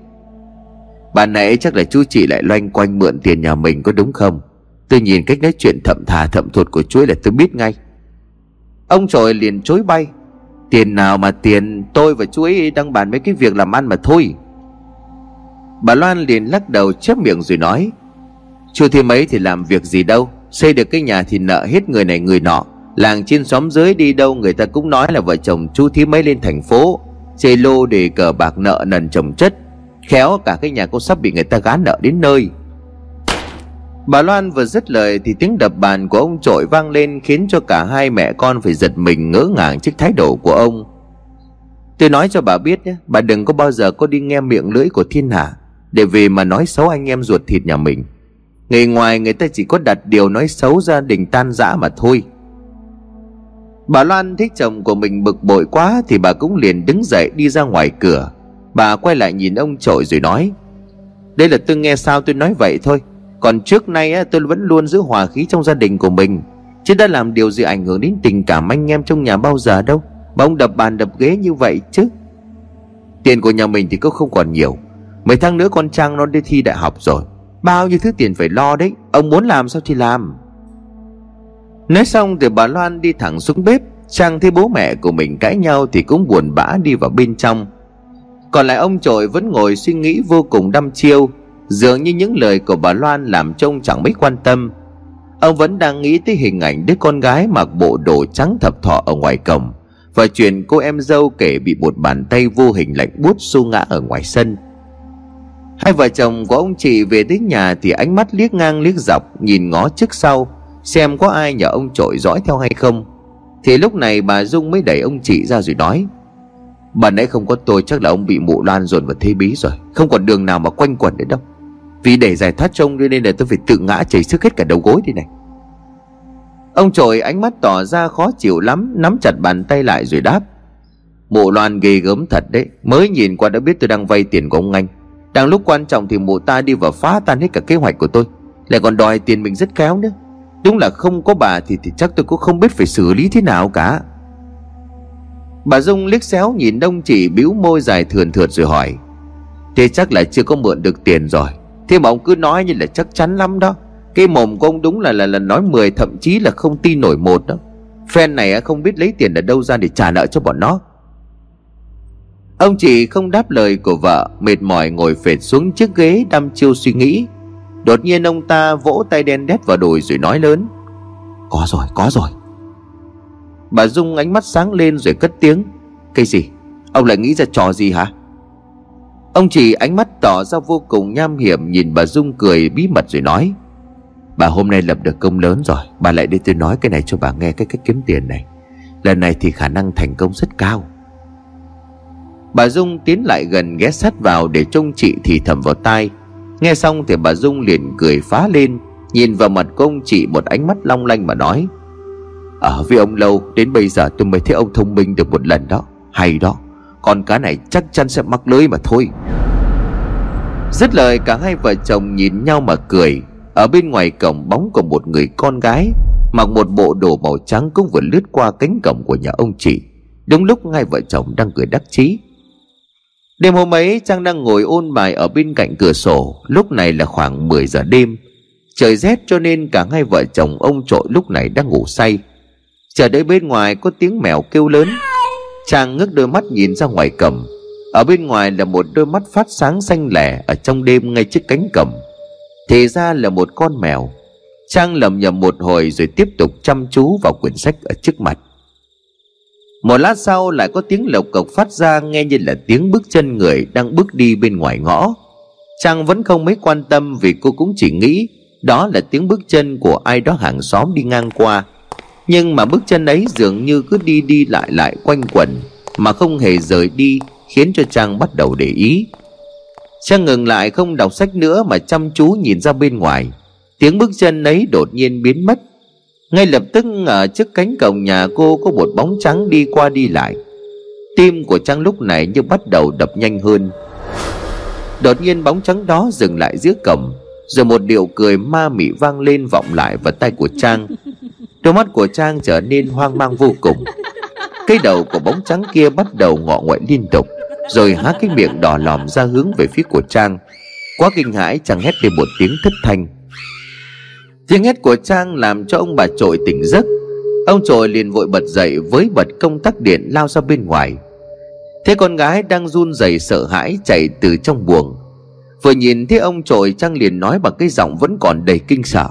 Bà nãy chắc là chú chị lại loanh quanh mượn tiền nhà mình có đúng không? Tôi nhìn cách nói chuyện thậm thà thậm thuật của chú là tôi biết ngay. Ông trội liền chối bay. Tiền nào mà tiền tôi và chú ấy đang bàn mấy cái việc làm ăn mà thôi. Bà Loan liền lắc đầu chép miệng rồi nói, Chú thêm mấy thì làm việc gì đâu, Xây được cái nhà thì nợ hết người này người nọ. Làng trên xóm dưới đi đâu người ta cũng nói là vợ chồng chú thím mấy lên thành phố, Chê lô để cờ bạc nợ nần chồng chất, Khéo cả cái nhà cô sắp bị người ta gán nợ đến nơi. Bà Loan vừa dứt lời thì tiếng đập bàn của ông trội vang lên khiến cho cả hai mẹ con phải giật mình ngỡ ngàng trước thái độ của ông. Tôi nói cho bà biết nhé, bà đừng có bao giờ có đi nghe miệng lưỡi của thiên hạ để vì mà nói xấu anh em ruột thịt nhà mình. Người ngoài người ta chỉ có đặt điều nói xấu gia đình tan rã mà thôi. Bà Loan thích chồng của mình bực bội quá thì bà cũng liền đứng dậy đi ra ngoài cửa. Bà quay lại nhìn ông trội rồi nói Đây là tôi nghe sao tôi nói vậy thôi còn trước nay tôi vẫn luôn giữ hòa khí trong gia đình của mình. Chứ đã làm điều gì ảnh hưởng đến tình cảm anh em trong nhà bao giờ đâu. Mà ông đập bàn đập ghế như vậy chứ. Tiền của nhà mình thì cũng không còn nhiều. Mấy tháng nữa con Trang nó đi thi đại học rồi. Bao nhiêu thứ tiền phải lo đấy. Ông muốn làm sao thì làm. Nói xong thì bà Loan đi thẳng xuống bếp. Trang thấy bố mẹ của mình cãi nhau Thì cũng buồn bã đi vào bên trong. Còn lại ông trội vẫn ngồi suy nghĩ vô cùng đăm chiêu. Dường như những lời của bà Loan làm trông chẳng mấy quan tâm. Ông vẫn đang nghĩ tới hình ảnh đứa con gái mặc bộ đồ trắng thập thọ ở ngoài cổng, Và chuyện cô em dâu kể bị một bàn tay vô hình lạnh buốt xu ngã ở ngoài sân. Hai vợ chồng của ông chị về đến nhà thì ánh mắt liếc ngang liếc dọc, nhìn ngó trước sau, Xem có ai nhờ ông trội dõi theo hay không. Thì lúc này bà Dung mới đẩy ông chị ra rồi nói Bà nãy không có tôi, chắc là ông bị mụ loan dồn vào thế bí rồi, Không còn đường nào mà quanh quẩn nữa đâu vì để giải thoát trông nên là tôi phải tự ngã chảy sức hết cả đầu gối đi này. Ông trội ánh mắt tỏ ra khó chịu lắm Nắm chặt bàn tay lại rồi đáp. Mụ loan ghê gớm thật đấy Mới nhìn qua đã biết tôi đang vay tiền của ông anh. Đang lúc quan trọng thì mụ ta đi vào phá tan hết cả kế hoạch của tôi. Lại còn đòi tiền mình rất khéo nữa. Đúng là không có bà thì, thì chắc tôi cũng không biết phải xử lý thế nào cả. Bà Dung liếc xéo nhìn đông chỉ bĩu môi dài thườn thượt rồi hỏi. Thế chắc là chưa có mượn được tiền rồi. Thế mà ông cứ nói như là chắc chắn lắm đó. Cái mồm của ông đúng là là, là nói 10 Thậm chí là không tin nổi một đó. Phen này không biết lấy tiền ở đâu ra để trả nợ cho bọn nó. Ông chị không đáp lời của vợ Mệt mỏi ngồi phệt xuống chiếc ghế đăm chiêu suy nghĩ. Đột nhiên ông ta vỗ tay đen đét vào đùi rồi nói lớn Có rồi, có rồi. Bà Dung ánh mắt sáng lên rồi cất tiếng Cái gì? Ông lại nghĩ ra trò gì hả? Ông chỉ ánh mắt tỏ ra vô cùng nham hiểm, Nhìn bà Dung cười bí mật rồi nói, Bà hôm nay lập được công lớn rồi, Bà lại đi tôi nói cái này cho bà nghe cái cách kiếm tiền này. Lần này thì khả năng thành công rất cao. Bà Dung tiến lại gần ghé sát vào để trông chị thì thầm vào tai. Nghe xong thì bà Dung liền cười phá lên, Nhìn vào mặt công chị một ánh mắt long lanh mà nói Ở với ông lâu, đến bây giờ tôi mới thấy ông thông minh được một lần đó. Hay đó con cá này chắc chắn sẽ mắc lưới mà thôi. Dứt lời, cả hai vợ chồng nhìn nhau mà cười. Ở bên ngoài cổng bóng của một người con gái, Mặc một bộ đồ màu trắng cũng vừa lướt qua cánh cổng của nhà ông chị. Đúng lúc ngay vợ chồng đang cười đắc chí. Đêm hôm ấy, Trang đang ngồi ôn bài ở bên cạnh cửa sổ. Lúc này là khoảng 10 giờ đêm. Trời rét cho nên cả hai vợ chồng ông trội lúc này đang ngủ say. Chờ đợi bên ngoài có tiếng mèo kêu lớn. Trang ngước đôi mắt nhìn ra ngoài cầm. Ở bên ngoài là một đôi mắt phát sáng xanh lẻ Ở trong đêm ngay trước cánh cầm. Thì ra là một con mèo. Trang lầm nhầm một hồi rồi tiếp tục chăm chú vào quyển sách ở trước mặt. Một lát sau lại có tiếng lộc cộc phát ra nghe như là tiếng bước chân người đang bước đi bên ngoài ngõ. Trang vẫn không mấy quan tâm vì cô cũng chỉ nghĩ đó là tiếng bước chân của ai đó hàng xóm đi ngang qua. Nhưng mà bước chân ấy dường như cứ đi đi lại lại quanh quẩn, Mà không hề rời đi, Khiến cho Trang bắt đầu để ý. Trang ngừng lại không đọc sách nữa Mà chăm chú nhìn ra bên ngoài. Tiếng bước chân ấy đột nhiên biến mất. Ngay lập tức, ở trước cánh cổng nhà cô Có một bóng trắng đi qua đi lại. Tim của Trang lúc này như bắt đầu đập nhanh hơn. Đột nhiên bóng trắng đó dừng lại giữa cổng, rồi một điệu cười ma mị vang lên vọng lại vào tay của Trang. Đôi mắt của Trang trở nên hoang mang vô cùng. Cái đầu của bóng trắng kia bắt đầu ngọ ngoại liên tục, Rồi há cái miệng đỏ lòm ra hướng về phía của Trang. Quá kinh hãi, Trang hét lên một tiếng thất thanh. Tiếng hét của Trang làm cho ông bà trội tỉnh giấc. Ông trội liền vội bật dậy với bật công tắc điện lao ra bên ngoài. Thế con gái đang run rẩy sợ hãi chạy từ trong buồng. Vừa nhìn thấy ông trội, Trang liền nói bằng cái giọng vẫn còn đầy kinh sợ.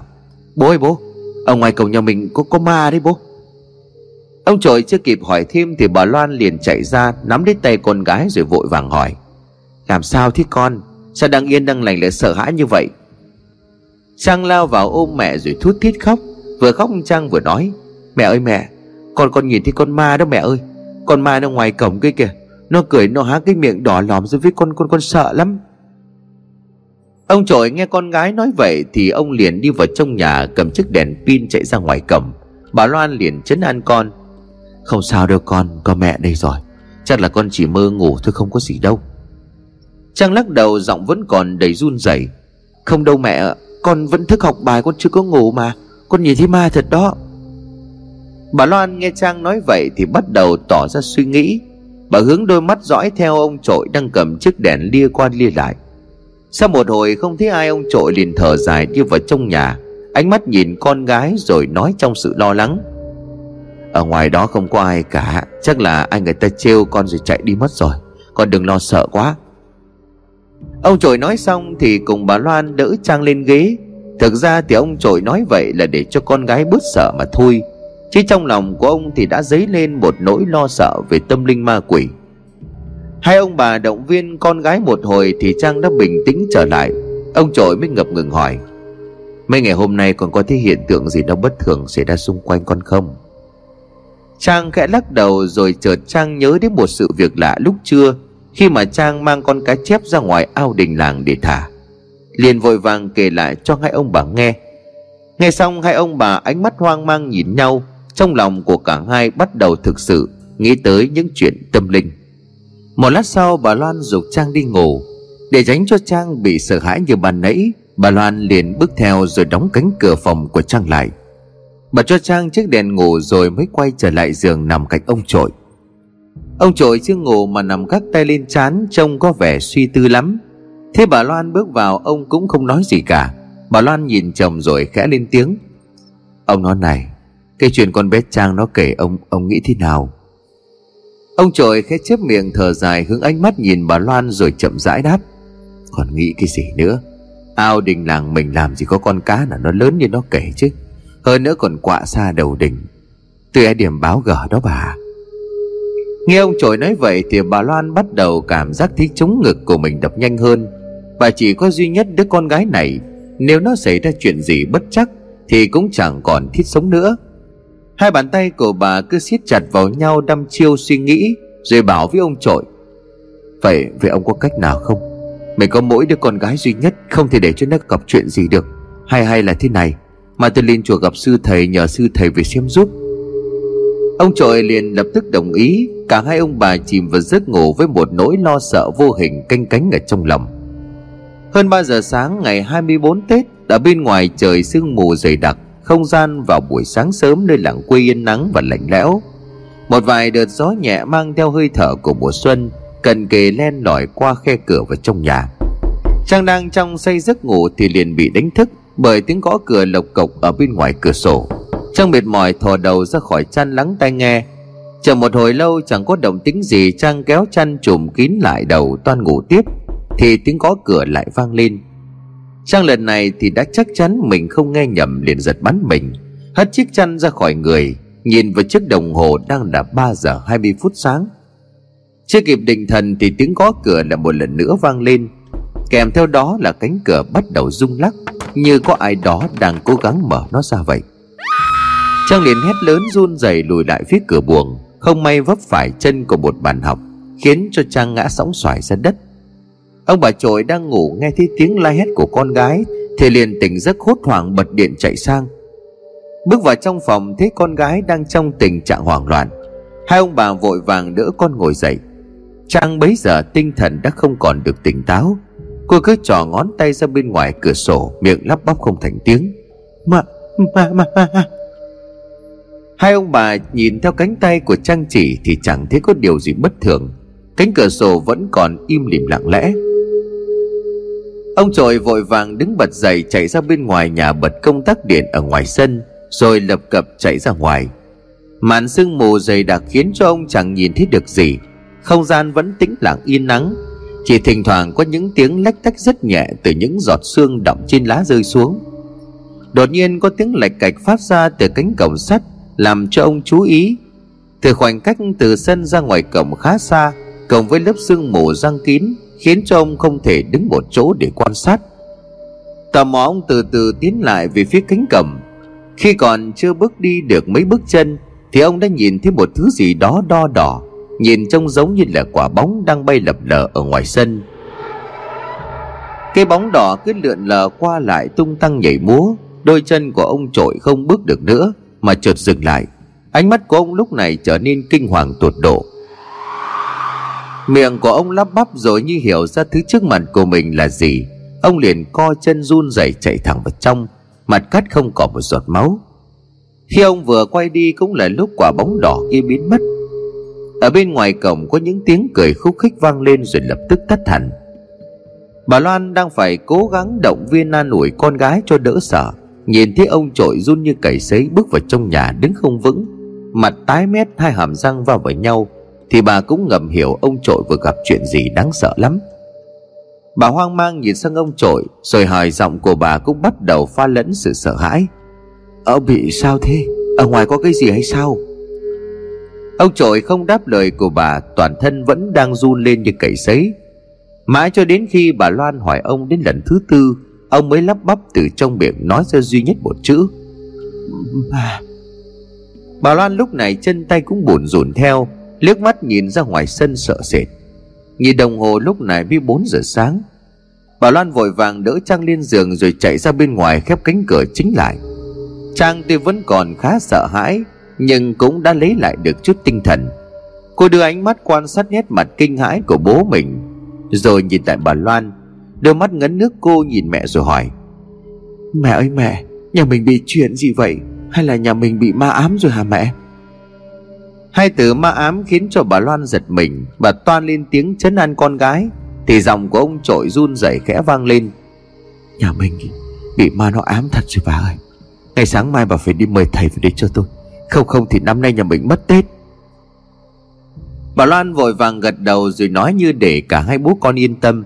Bố ơi, bố ở ngoài cổng nhà mình có có ma đấy bố. Ông trời chưa kịp hỏi thêm Thì bà Loan liền chạy ra, Nắm lấy tay con gái rồi vội vàng hỏi. Làm sao thế con? Sao đang yên đang lành lại sợ hãi như vậy? Trang lao vào ôm mẹ rồi thút thít khóc. Vừa khóc Trang vừa nói, Mẹ ơi mẹ, Con con nhìn thấy con ma đó mẹ ơi. Con ma nó ngoài cổng kia kìa. Nó cười, nó há cái miệng đỏ lòm rồi với con con con sợ lắm. Ông trội nghe con gái nói vậy Thì ông liền đi vào trong nhà Cầm chiếc đèn pin chạy ra ngoài cầm. Bà Loan liền chấn an con. Không sao đâu con, Có mẹ đây rồi. Chắc là con chỉ mơ ngủ thôi, không có gì đâu. Trang lắc đầu, giọng vẫn còn đầy run rẩy. Không đâu mẹ ạ, Con vẫn thức học bài, con chưa có ngủ mà. Con nhìn thấy ma thật đó. Bà Loan nghe Trang nói vậy Thì bắt đầu tỏ ra suy nghĩ. Bà hướng đôi mắt dõi theo ông trội Đang cầm chiếc đèn lia qua lia lại sau một hồi không thấy ai, ông trội liền thở dài đi vào trong nhà. Ánh mắt nhìn con gái rồi nói trong sự lo lắng. Ở ngoài đó không có ai cả, Chắc là anh người ta trêu con rồi chạy đi mất rồi. Con đừng lo sợ quá. Ông trội nói xong thì cùng bà Loan đỡ Trang lên ghế. Thực ra thì ông trội nói vậy là để cho con gái bớt sợ mà thôi. Chứ trong lòng của ông thì đã dấy lên một nỗi lo sợ về tâm linh ma quỷ. Hai ông bà động viên con gái một hồi Thì Trang đã bình tĩnh trở lại. Ông trội mới ngập ngừng hỏi, Mấy ngày hôm nay còn có thấy hiện tượng gì đó bất thường xảy ra xung quanh con không? Trang khẽ lắc đầu rồi chợt Trang nhớ đến một sự việc lạ lúc trưa, Khi mà Trang mang con cá chép ra ngoài ao đình làng để thả. Liền vội vàng kể lại cho hai ông bà nghe. Nghe xong, hai ông bà ánh mắt hoang mang nhìn nhau, Trong lòng của cả hai bắt đầu thực sự Nghĩ tới những chuyện tâm linh một lát sau, bà Loan dục Trang đi ngủ. Để tránh cho Trang bị sợ hãi như ban nãy, Bà Loan liền bước theo rồi đóng cánh cửa phòng của Trang lại. Bà cho Trang chiếc đèn ngủ rồi mới quay trở lại giường nằm cạnh ông trội Ông trội chưa ngủ mà nằm gác tay lên chán Trông có vẻ suy tư lắm. Thế bà Loan bước vào, ông cũng không nói gì cả. Bà Loan nhìn chồng rồi khẽ lên tiếng. Ông nói này, Cái chuyện con bé Trang nó kể ông Ông nghĩ thế nào? Ông trội khẽ chép miệng thở dài hướng ánh mắt nhìn bà Loan rồi chậm rãi đáp. Còn nghĩ cái gì nữa? Ao đình làng mình làm gì có con cá là nó lớn như nó kể chứ. Hơn nữa còn quạ xa đầu đình. Tôi ai điểm báo gở đó bà. Nghe ông trội nói vậy thì bà Loan bắt đầu cảm giác thấy chống ngực của mình đập nhanh hơn. Bà chỉ có duy nhất đứa con gái này, Nếu nó xảy ra chuyện gì bất chắc Thì cũng chẳng còn thiết sống nữa. Hai bàn tay của bà cứ siết chặt vào nhau đăm chiêu suy nghĩ, Rồi bảo với ông trội Vậy vậy ông có cách nào không? Mình có mỗi đứa con gái duy nhất, Không thể để cho nó gặp chuyện gì được. Hay hay là thế này Mà tôi lên chùa gặp sư thầy nhờ sư thầy về xem giúp. Ông trội liền lập tức đồng ý, Cả hai ông bà chìm vào giấc ngủ Với một nỗi lo sợ vô hình canh cánh ở trong lòng. Hơn 3 giờ sáng ngày 24 Tết Ở bên ngoài trời sương mù dày đặc không gian vào buổi sáng sớm nơi làng quê yên nắng và lạnh lẽo. Một vài đợt gió nhẹ mang theo hơi thở của mùa xuân, cần kề len lỏi qua khe cửa vào trong nhà. Trang đang trong say giấc ngủ thì liền bị đánh thức bởi tiếng gõ cửa lộc cộc ở bên ngoài cửa sổ. Trang mệt mỏi thò đầu ra khỏi chăn lắng tai nghe. Chờ một hồi lâu chẳng có động tĩnh gì, trang kéo chăn trùm kín lại đầu toan ngủ tiếp, thì tiếng gõ cửa lại vang lên trang lần này thì đã chắc chắn mình không nghe nhầm liền giật bắn mình. Hất chiếc chăn ra khỏi người, nhìn vào chiếc đồng hồ đang là 3 giờ 20 phút sáng. Chưa kịp định thần thì tiếng gõ cửa lại một lần nữa vang lên. Kèm theo đó là cánh cửa bắt đầu rung lắc, như có ai đó đang cố gắng mở nó ra vậy. Trang liền hét lớn run rẩy lùi lại phía cửa buồng, không may vấp phải chân của một bàn học, khiến cho trang ngã sóng xoài ra đất ông bà trội đang ngủ nghe thấy tiếng la hét của con gái, thì liền tỉnh giấc hốt hoảng bật điện chạy sang. Bước vào trong phòng, thấy con gái đang trong tình trạng hoảng loạn. Hai ông bà vội vàng đỡ con ngồi dậy. Trang bấy giờ tinh thần đã không còn được tỉnh táo. Cô cứ trò ngón tay ra bên ngoài cửa sổ, miệng lắp bắp không thành tiếng. Mà mà mà mà hai ông bà nhìn theo cánh tay của trang chỉ thì chẳng thấy có điều gì bất thường. Cánh cửa sổ vẫn còn im lìm lặng lẽ ông trội vội vàng đứng bật dậy chạy ra bên ngoài nhà bật công tắc điện ở ngoài sân, rồi lập cập chạy ra ngoài. Màn sương mù dày đặc khiến cho ông chẳng nhìn thấy được gì. Không gian vẫn tĩnh lặng, yên nắng. Chỉ thỉnh thoảng có những tiếng lách tách rất nhẹ từ những giọt sương đọng trên lá rơi xuống. Đột nhiên có tiếng lạch cạch phát ra từ cánh cổng sắt, làm cho ông chú ý. Từ khoảng cách từ sân ra ngoài cổng khá xa cộng với lớp sương mù răng kín khiến cho ông không thể đứng một chỗ để quan sát. Tò mò ông từ từ tiến lại về phía cánh cổng. Khi còn chưa bước đi được mấy bước chân, thì ông đã nhìn thấy một thứ gì đó đo đỏ, nhìn trông giống như là quả bóng đang bay lập lờ ở ngoài sân. Cái bóng đỏ cứ lượn lờ qua lại tung tăng nhảy múa, đôi chân của ông trội không bước được nữa mà chợt dừng lại. Ánh mắt của ông lúc này trở nên kinh hoàng tột độ miệng của ông lắp bắp rồi như hiểu ra thứ trước mặt của mình là gì. Ông liền co chân run rẩy chạy thẳng vào trong, mặt cắt không còn một giọt máu. Khi ông vừa quay đi cũng là lúc quả bóng đỏ kia biến mất. Ở bên ngoài cổng có những tiếng cười khúc khích vang lên rồi lập tức tắt hẳn. Bà loan đang phải cố gắng động viên an ủi con gái cho đỡ sợ. Nhìn thấy ông trội run như cầy sấy bước vào trong nhà đứng không vững, mặt tái mét hai hàm răng vào với nhau thì bà cũng ngầm hiểu ông trội vừa gặp chuyện gì đáng sợ lắm. Bà hoang mang nhìn sang ông trội, rồi hỏi giọng của bà cũng bắt đầu pha lẫn sự sợ hãi. Ông bị sao thế? Ở ngoài có cái gì hay sao? Ông trội không đáp lời của bà, toàn thân vẫn đang run lên như cầy sấy. Mãi cho đến khi bà loan hỏi ông đến lần thứ tư, ông mới lắp bắp từ trong miệng nói ra duy nhất một chữ. Bà. Bà loan lúc này chân tay cũng buồn rùn theo liếc mắt nhìn ra ngoài sân sợ sệt. Nhìn đồng hồ lúc này mới 4 giờ sáng. Bà loan vội vàng đỡ trang lên giường rồi chạy ra bên ngoài khép cánh cửa chính lại. Trang tuy vẫn còn khá sợ hãi, nhưng cũng đã lấy lại được chút tinh thần. Cô đưa ánh mắt quan sát nét mặt kinh hãi của bố mình, rồi nhìn tại bà loan, đôi mắt ngấn nước cô nhìn mẹ rồi hỏi. Mẹ ơi mẹ, nhà mình bị chuyện gì vậy? Hay là nhà mình bị ma ám rồi hả mẹ? Hai từ ma ám khiến cho bà loan giật mình. Và toan lên tiếng chấn an con gái. Thì giọng của ông trội run rẩy khẽ vang lên. Nhà mình bị ma nó ám thật rồi bà ơi. Ngày sáng mai bà phải đi mời thầy về đây cho tôi. Không không thì năm nay nhà mình mất tết. Bà loan vội vàng gật đầu rồi nói như để cả hai bố con yên tâm.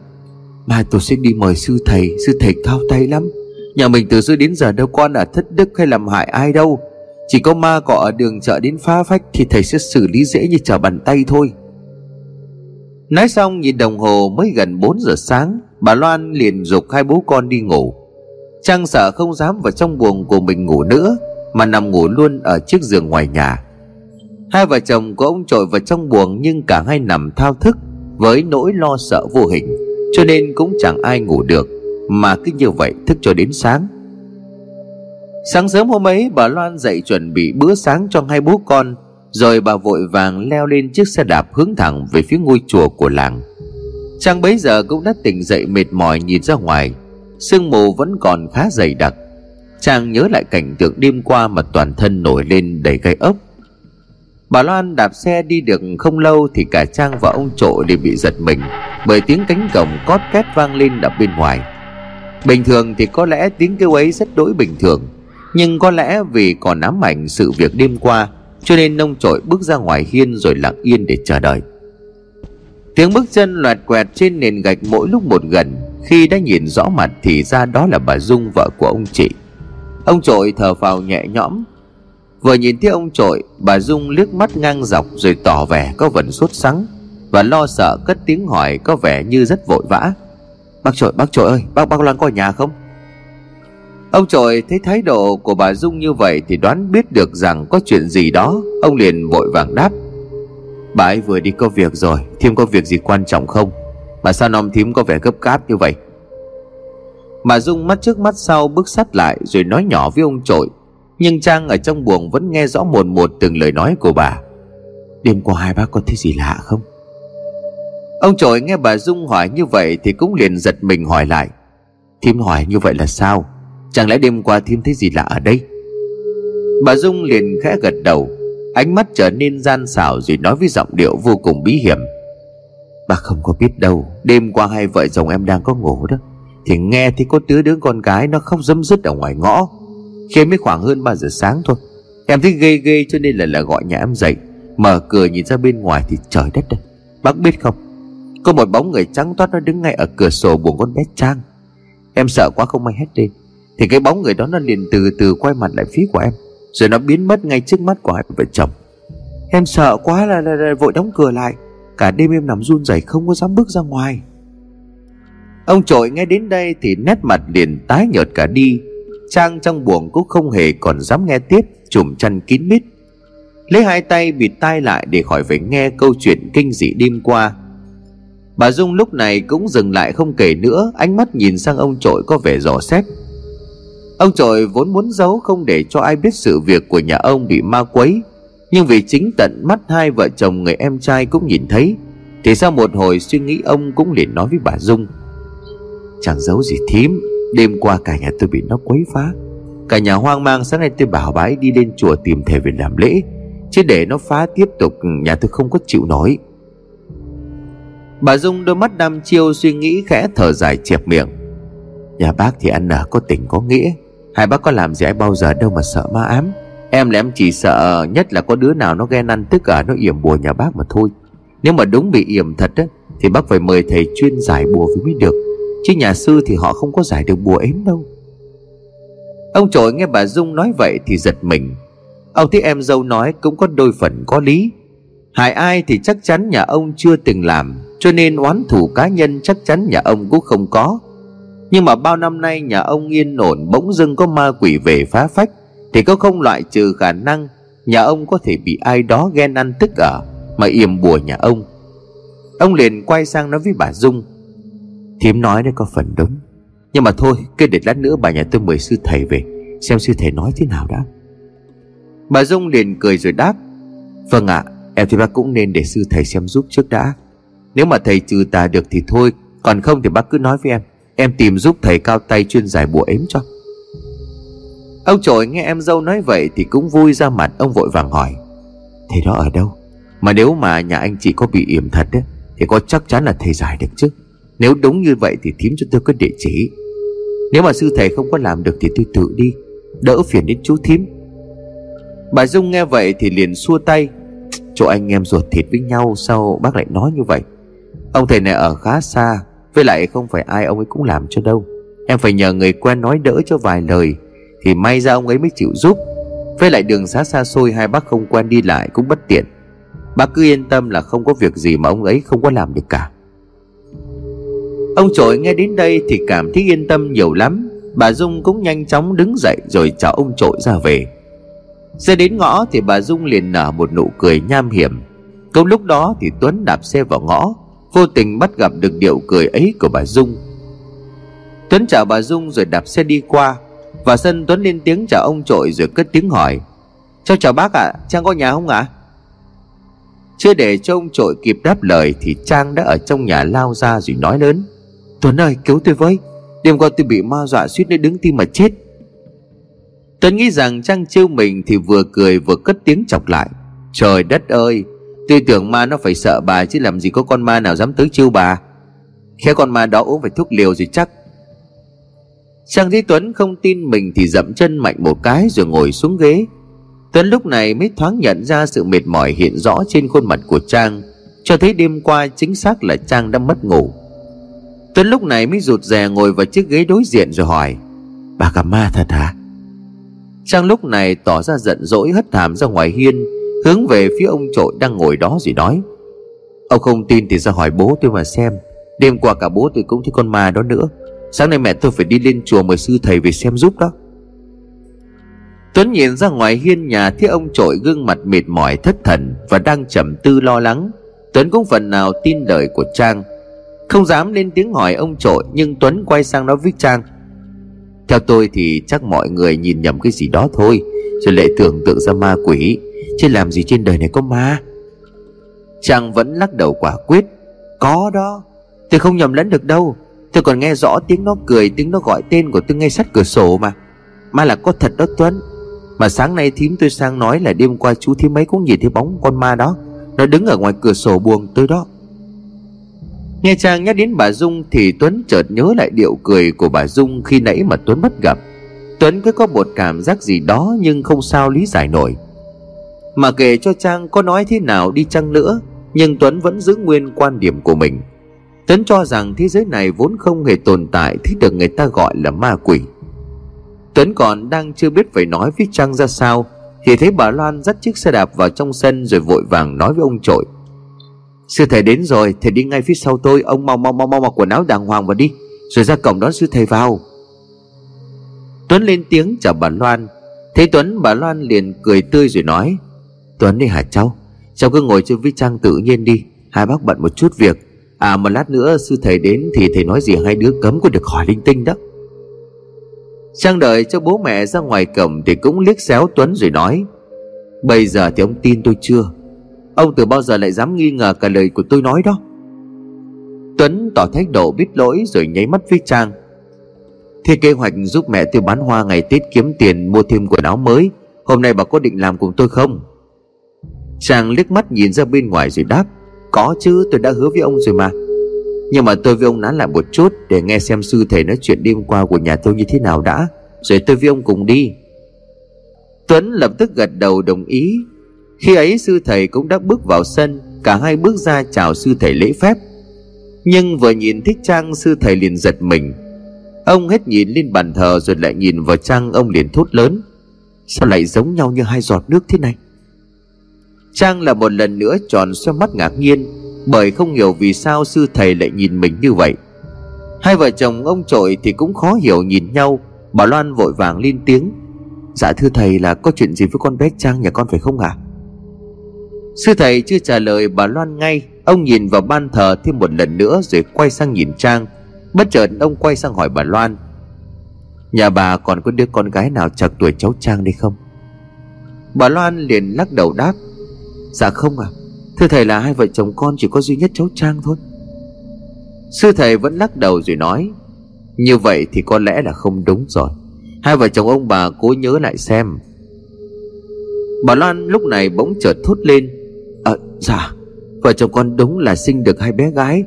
Mai tôi sẽ đi mời sư thầy. Sư thầy cao tay lắm. Nhà mình từ xưa đến giờ đâu con là thất đức hay làm hại ai đâu chỉ có ma cọ ở đường chợ đến phá phách Thì thầy sẽ xử lý dễ như trở bàn tay thôi. Nói xong, nhìn đồng hồ mới gần 4 giờ sáng, Bà Loan liền dục hai bố con đi ngủ. Trang sợ không dám vào trong buồng của mình ngủ nữa, Mà nằm ngủ luôn ở chiếc giường ngoài nhà. Hai vợ chồng của ông trội vào trong buồng Nhưng cả hai nằm thao thức Với nỗi lo sợ vô hình, Cho nên cũng chẳng ai ngủ được, Mà cứ như vậy thức cho đến sáng. Sáng sớm hôm ấy, bà Loan dậy chuẩn bị bữa sáng cho hai bố con, Rồi bà vội vàng leo lên chiếc xe đạp hướng thẳng về phía ngôi chùa của làng. Trang bấy giờ cũng đã tỉnh dậy mệt mỏi nhìn ra ngoài, Sương mù vẫn còn khá dày đặc. Trang nhớ lại cảnh tượng đêm qua mà toàn thân nổi lên đầy gai ốc. Bà Loan đạp xe đi được không lâu Thì cả Trang và ông Trội đều bị giật mình Bởi tiếng cánh cổng cót két vang lên ở bên ngoài. Bình thường thì có lẽ tiếng kêu ấy rất đối bình thường nhưng có lẽ vì còn ám ảnh sự việc đêm qua, Cho nên nông Trội bước ra ngoài hiên rồi lặng yên để chờ đợi. Tiếng bước chân loạt quẹt trên nền gạch mỗi lúc một gần. Khi đã nhìn rõ mặt thì ra đó là bà Dung, vợ của ông chị. Ông trội thở phào nhẹ nhõm. Vừa nhìn thấy ông trội, Bà Dung liếc mắt ngang dọc Rồi tỏ vẻ có vần sốt sắng Và lo sợ cất tiếng hỏi có vẻ như rất vội vã. Bác trội bác trội ơi, Bác bác Loan có ở nhà không? Ông trội thấy thái độ của bà Dung như vậy Thì đoán biết được rằng có chuyện gì đó. Ông liền vội vàng đáp. Bà ấy vừa đi có việc rồi Thím có việc gì quan trọng không? Mà sao nom thím có vẻ gấp gáp như vậy. Bà Dung mắt trước mắt sau bước sát lại Rồi nói nhỏ với ông trội Nhưng Trang ở trong buồng vẫn nghe rõ một một từng lời nói của bà. Đêm qua hai bác có thấy gì lạ không? Ông trội nghe bà Dung hỏi như vậy Thì cũng liền giật mình hỏi lại. Thím hỏi như vậy là sao? Chẳng lẽ đêm qua thêm thấy gì lạ ở đây? Bà Dung liền khẽ gật đầu, Ánh mắt trở nên gian xảo rồi nói với giọng điệu vô cùng bí hiểm. Bà không có biết đâu, Đêm qua hai vợ chồng em đang có ngủ đó. Thì nghe thì có đứa đứa con gái nó khóc dấm dứt ở ngoài ngõ. Khi mới khoảng hơn 3 giờ sáng thôi. Em thấy ghê ghê cho nên là là gọi nhà em dậy. Mở cửa nhìn ra bên ngoài thì trời đất đây Bác biết không? Có một bóng người trắng toát nó đứng ngay ở cửa sổ buồng con bé Trang. Em sợ quá không may hết lên thì cái bóng người đó nó liền từ từ quay mặt lại phía của em. Rồi nó biến mất ngay trước mắt của hai vợ chồng. Em sợ quá là, là, là vội đóng cửa lại. Cả đêm em nằm run rẩy không có dám bước ra ngoài. Ông trội nghe đến đây thì nét mặt liền tái nhợt cả đi. Trang trong buồng cũng không hề còn dám nghe tiếp Chùm chăn kín mít. Lấy hai tay bịt tai lại để khỏi phải nghe câu chuyện kinh dị đêm qua. Bà Dung lúc này cũng dừng lại không kể nữa Ánh mắt nhìn sang ông trội có vẻ dò xét. Ông trội vốn muốn giấu không để cho ai biết sự việc của nhà ông bị ma quấy. Nhưng vì chính tận mắt hai vợ chồng người em trai cũng nhìn thấy, Thì sau một hồi suy nghĩ ông cũng liền nói với bà Dung, Chẳng giấu gì thím, Đêm qua cả nhà tôi bị nó quấy phá. Cả nhà hoang mang sáng nay tôi bảo bái đi lên chùa tìm thầy về làm lễ, Chứ để nó phá tiếp tục, nhà tôi không có chịu nổi. Bà Dung đôi mắt đăm chiêu suy nghĩ khẽ thở dài chẹp miệng, Nhà bác thì ăn nở có tình có nghĩa. Hai bác có làm gì ai bao giờ đâu mà sợ ma ám. Em là em chỉ sợ nhất là có đứa nào nó ghen ăn tức ở nó yểm bùa nhà bác mà thôi. Nếu mà đúng bị yểm thật á, Thì bác phải mời thầy chuyên giải bùa với mới được. Chứ nhà sư thì họ không có giải được bùa ếm đâu. Ông trội nghe bà Dung nói vậy thì giật mình. Ông thấy em dâu nói cũng có đôi phần có lý. Hại ai thì chắc chắn nhà ông chưa từng làm, Cho nên oán thủ cá nhân chắc chắn nhà ông cũng không có nhưng mà bao năm nay nhà ông yên ổn, bỗng dưng có ma quỷ về phá phách, Thì có không loại trừ khả năng Nhà ông có thể bị ai đó ghen ăn tức ở, Mà yểm bùa nhà ông. Ông liền quay sang nói với bà Dung, Thím nói đấy có phần đúng, Nhưng mà thôi, cứ để lát nữa bà nhà tôi mời sư thầy về, Xem sư thầy nói thế nào đã. Bà Dung liền cười rồi đáp Vâng ạ, Em thì bác cũng nên để sư thầy xem giúp trước đã. Nếu mà thầy trừ tà được thì thôi, Còn không thì bác cứ nói với em. Em tìm giúp thầy cao tay chuyên giải bùa ếm cho. Ông trội nghe em dâu nói vậy Thì cũng vui ra mặt ông vội vàng hỏi Thầy đó ở đâu? Mà nếu mà nhà anh chị có bị yểm thật ấy, Thì có chắc chắn là thầy giải được chứ? Nếu đúng như vậy thì thím cho tôi có địa chỉ. Nếu mà sư thầy không có làm được Thì tôi tự đi Đỡ phiền đến chú thím. Bà Dung nghe vậy thì liền xua tay Chỗ anh em ruột thịt với nhau Sao bác lại nói như vậy? Ông thầy này ở khá xa với lại không phải ai ông ấy cũng làm cho đâu. Em phải nhờ người quen nói đỡ cho vài lời, Thì may ra ông ấy mới chịu giúp. Với lại đường xá xa xôi, hai bác không quen đi lại cũng bất tiện. Bác cứ yên tâm là không có việc gì mà ông ấy không có làm được cả. Ông trội nghe đến đây thì cảm thấy yên tâm nhiều lắm. Bà Dung cũng nhanh chóng đứng dậy rồi chào ông trội ra về. Xe đến ngõ thì bà Dung liền nở một nụ cười nham hiểm. Câu lúc đó thì Tuấn đạp xe vào ngõ. Vô tình bắt gặp được điệu cười ấy của bà Dung Tuấn chào bà Dung rồi đạp xe đi qua Và sân Tuấn lên tiếng chào ông trội rồi cất tiếng hỏi Cháu chào bác ạ, à, Trang có nhà không ạ? À? Chưa để cho ông trội kịp đáp lời Thì Trang đã ở trong nhà lao ra rồi nói lớn Tuấn ơi cứu tôi với Đêm qua tôi bị ma dọa suýt nữa đứng tim mà chết Tuấn nghĩ rằng Trang trêu mình Thì vừa cười vừa cất tiếng chọc lại Trời đất ơi Tôi tưởng ma nó phải sợ bà Chứ làm gì có con ma nào dám tới chiêu bà. Khéo con ma đó uống phải thuốc liều rồi chắc. Trang thấy Tuấn không tin mình Thì dậm chân mạnh một cái rồi ngồi xuống ghế. Tuấn lúc này mới thoáng nhận ra sự mệt mỏi hiện rõ trên khuôn mặt của Trang, Cho thấy đêm qua chính xác là Trang đã mất ngủ. Tuấn lúc này mới rụt rè ngồi vào chiếc ghế đối diện rồi hỏi, Bà gặp ma thật hả? Trang lúc này tỏ ra giận dỗi hất thảm ra ngoài hiên Hướng về phía ông trội đang ngồi đó rồi nói. Ông không tin thì ra hỏi bố tôi mà xem. Đêm qua cả bố tôi cũng thấy con ma đó nữa. Sáng nay mẹ tôi phải đi lên chùa mời sư thầy về xem giúp đó. Tuấn nhìn ra ngoài hiên nhà thấy ông trội gương mặt mệt mỏi, thất thần Và đang trầm tư lo lắng. Tuấn cũng phần nào tin lời của Trang. Không dám lên tiếng hỏi ông trội, Nhưng Tuấn quay sang nói với Trang. Theo tôi thì chắc mọi người nhìn nhầm cái gì đó thôi, Rồi lại tưởng tượng ra ma quỷ. Chứ làm gì trên đời này có ma? Chàng vẫn lắc đầu quả quyết. Có đó, Tôi không nhầm lẫn được đâu. Tôi còn nghe rõ tiếng nó cười, Tiếng nó gọi tên của tôi ngay sát cửa sổ mà. Ma là có thật đó Tuấn. Mà sáng nay thím tôi sang nói là đêm qua chú thím mấy cũng nhìn thấy bóng con ma đó. Nó đứng ở ngoài cửa sổ buồng tôi đó. Nghe Trang nhắc đến bà Dung Thì Tuấn chợt nhớ lại điệu cười của bà Dung Khi nãy mà Tuấn mất gặp. Tuấn cứ có một cảm giác gì đó Nhưng không sao lý giải nổi. Mà kể cho Trang có nói thế nào đi chăng nữa, Nhưng Tuấn vẫn giữ nguyên quan điểm của mình. Tuấn cho rằng thế giới này vốn không hề tồn tại Thế được người ta gọi là ma quỷ. Tuấn còn đang chưa biết phải nói với Trang ra sao, Thì thấy bà Loan dắt chiếc xe đạp vào trong sân Rồi vội vàng nói với ông trội Sư thầy đến rồi, Thầy đi ngay phía sau tôi, Ông mau mau mau mau mặc quần áo đàng hoàng vào đi, Rồi ra cổng đón sư thầy vào. Tuấn lên tiếng chào bà Loan. Thấy Tuấn, bà Loan liền cười tươi rồi nói Tuấn đi hả cháu? Cháu cứ ngồi trên với Trang tự nhiên đi. Hai bác bận một chút việc. À mà lát nữa sư thầy đến Thì thầy nói gì hai đứa cấm có được khỏi linh tinh đó. Trang đợi cho bố mẹ ra ngoài cổng Thì cũng liếc xéo Tuấn rồi nói, Bây giờ thì ông tin tôi chưa? Ông từ bao giờ lại dám nghi ngờ cả lời của tôi nói đó? Tuấn tỏ thái độ biết lỗi rồi nháy mắt với Trang. Thế kế hoạch giúp mẹ tôi bán hoa ngày Tết kiếm tiền mua thêm quần áo mới. Hôm nay bà có định làm cùng tôi không? Trang liếc mắt nhìn ra bên ngoài rồi đáp, Có chứ, tôi đã hứa với ông rồi mà. Nhưng mà tôi với ông nán lại một chút Để nghe xem sư thầy nói chuyện đêm qua của nhà tôi như thế nào đã, Rồi tôi với ông cùng đi. Tuấn lập tức gật đầu đồng ý. Khi ấy sư thầy cũng đã bước vào sân, Cả hai bước ra chào sư thầy lễ phép. Nhưng vừa nhìn thích Trang, sư thầy liền giật mình. Ông hết nhìn lên bàn thờ rồi lại nhìn vào Trang, ông liền thốt lớn, Sao lại giống nhau như hai giọt nước thế này? Trang là một lần nữa tròn xoe mắt ngạc nhiên, Bởi không hiểu vì sao sư thầy lại nhìn mình như vậy. Hai vợ chồng ông trội thì cũng khó hiểu nhìn nhau, Bà Loan vội vàng lên tiếng. Dạ thưa thầy là có chuyện gì với con bé Trang nhà con phải không ạ? À? Sư thầy chưa trả lời, bà Loan ngay. Ông nhìn vào ban thờ thêm một lần nữa Rồi quay sang nhìn Trang. Bất chợt ông quay sang hỏi bà Loan. Nhà bà còn có đứa con gái nào chạc tuổi cháu Trang đây không? Bà Loan liền lắc đầu đáp. Dạ không à Thưa thầy là hai vợ chồng con chỉ có duy nhất cháu Trang thôi. Sư thầy vẫn lắc đầu rồi nói, Như vậy thì có lẽ là không đúng rồi. Hai vợ chồng ông bà cố nhớ lại xem. Bà Loan lúc này bỗng chợt thốt lên Ờ dạ Vợ chồng con đúng là sinh được hai bé gái,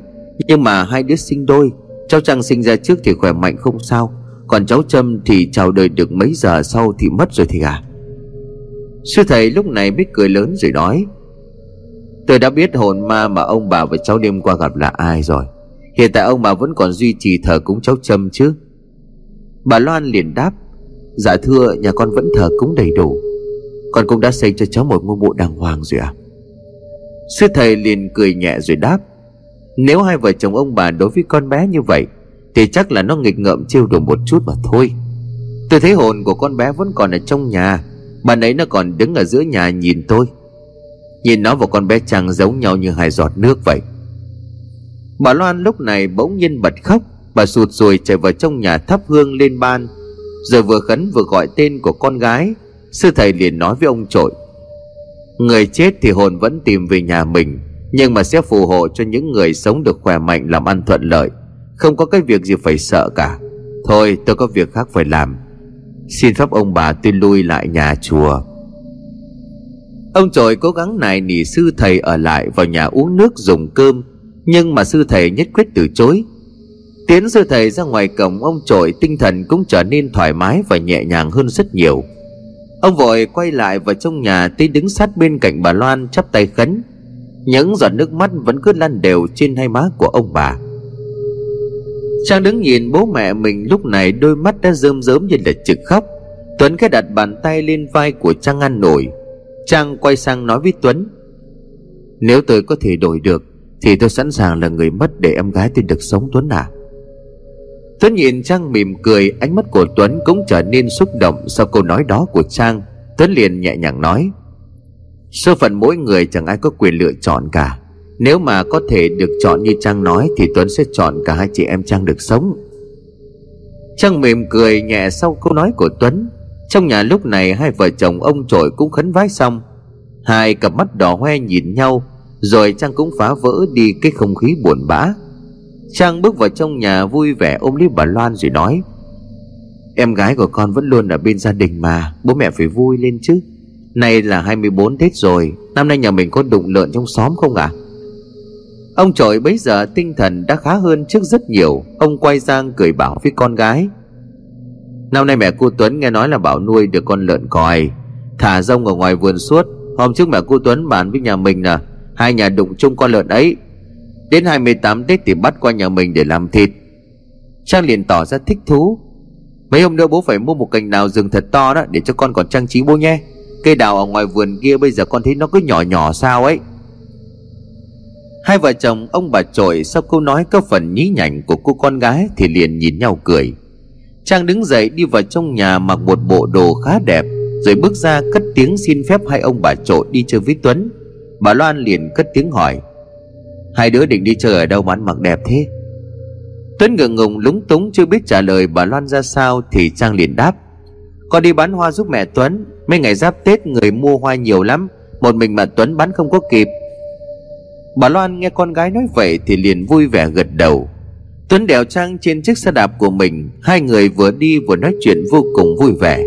Nhưng mà hai đứa sinh đôi. Cháu Trang sinh ra trước thì khỏe mạnh không sao, Còn cháu Trâm thì chào đời được mấy giờ sau thì mất rồi thì à Sư thầy lúc này biết cười lớn rồi nói, Tôi đã biết hồn ma mà ông bà và cháu đêm qua gặp là ai rồi. Hiện tại ông bà vẫn còn duy trì thờ cúng cháu Trâm chứ? Bà Loan liền đáp Dạ thưa, nhà con vẫn thờ cúng đầy đủ. Con cũng đã xây cho cháu một ngôi mộ đàng hoàng rồi à Sư thầy liền cười nhẹ rồi đáp, Nếu hai vợ chồng ông bà đối với con bé như vậy, Thì chắc là nó nghịch ngợm trêu đùa một chút mà thôi. Tôi thấy hồn của con bé vẫn còn ở trong nhà. Bạn ấy nó còn đứng ở giữa nhà nhìn tôi. Nhìn nó và con bé Trang giống nhau như hai giọt nước vậy. Bà Loan lúc này bỗng nhiên bật khóc. Bà sụt rồi chạy vào trong nhà thắp hương lên ban, Rồi vừa khấn vừa gọi tên của con gái. Sư thầy liền nói với ông trội, Người chết thì hồn vẫn tìm về nhà mình, Nhưng mà sẽ phù hộ cho những người sống được khỏe mạnh, làm ăn thuận lợi. Không có cái việc gì phải sợ cả. Thôi, tôi có việc khác phải làm. Xin phép ông bà tôi lui lại nhà chùa. Ông trội cố gắng nài nỉ sư thầy ở lại vào nhà uống nước dùng cơm, Nhưng mà sư thầy nhất quyết từ chối. Tiến sư thầy ra ngoài cổng, ông trội tinh thần cũng trở nên thoải mái và nhẹ nhàng hơn rất nhiều. Ông vội quay lại vào trong nhà tới đứng sát bên cạnh bà Loan chắp tay khấn. Những giọt nước mắt vẫn cứ lăn đều trên hai má của ông bà. Trang đứng nhìn bố mẹ mình lúc này, đôi mắt đã rơm rớm như là trực khóc. Tuấn cái đặt bàn tay lên vai của Trang ăn nổi. Trang quay sang nói với Tuấn, Nếu tôi có thể đổi được, Thì tôi sẵn sàng là người mất để em gái tôi được sống, Tuấn à. Tuấn nhìn Trang mỉm cười, Ánh mắt của Tuấn cũng trở nên xúc động Sau câu nói đó của Trang. Tuấn liền nhẹ nhàng nói, Số phận mỗi người chẳng ai có quyền lựa chọn cả. Nếu mà có thể được chọn như Trang nói, Thì Tuấn sẽ chọn cả hai chị em Trang được sống. Trang mỉm cười nhẹ sau câu nói của Tuấn. Trong nhà lúc này, hai vợ chồng ông trội cũng khấn vái xong. Hai cặp mắt đỏ hoe nhìn nhau, Rồi Trang cũng phá vỡ đi cái không khí buồn bã. Trang bước vào trong nhà vui vẻ ôm lấy bà Loan rồi nói, Em gái của con vẫn luôn ở bên gia đình mà, Bố mẹ phải vui lên chứ. Nay là 24 Tết rồi, Năm nay nhà mình có đụng lợn trong xóm không ạ? à? Ông trội bấy giờ tinh thần đã khá hơn trước rất nhiều. Ông quay sang cười bảo với con gái. Năm nay mẹ cô Tuấn nghe nói là bảo nuôi được con lợn còi. Thả rông ở ngoài vườn suốt. Hôm trước mẹ cô Tuấn bàn với nhà mình nè Hai nhà đụng chung con lợn ấy. Đến 28 Tết thì bắt qua nhà mình để làm thịt. Trang liền tỏ ra thích thú. Mấy hôm nữa bố phải mua một cành đào rừng thật to đó Để cho con còn trang trí bố nhé. Cây đào ở ngoài vườn kia bây giờ con thấy nó cứ nhỏ nhỏ sao ấy. Hai vợ chồng ông bà trội sau câu nói có phần nhí nhảnh của cô con gái Thì liền nhìn nhau cười. Trang đứng dậy đi vào trong nhà mặc một bộ đồ khá đẹp, Rồi bước ra cất tiếng xin phép hai ông bà trội đi chơi với Tuấn. Bà Loan liền cất tiếng hỏi, Hai đứa định đi chơi ở đâu mà ăn mặc đẹp thế? Tuấn ngượng ngùng lúng túng chưa biết trả lời bà Loan ra sao Thì Trang liền đáp, Con đi bán hoa giúp mẹ Tuấn, Mấy ngày giáp Tết người mua hoa nhiều lắm, Một mình mà Tuấn bán không có kịp. Bà Loan nghe con gái nói vậy Thì liền vui vẻ gật đầu. Tuấn đèo Trang trên chiếc xe đạp của mình, Hai người vừa đi vừa nói chuyện vô cùng vui vẻ.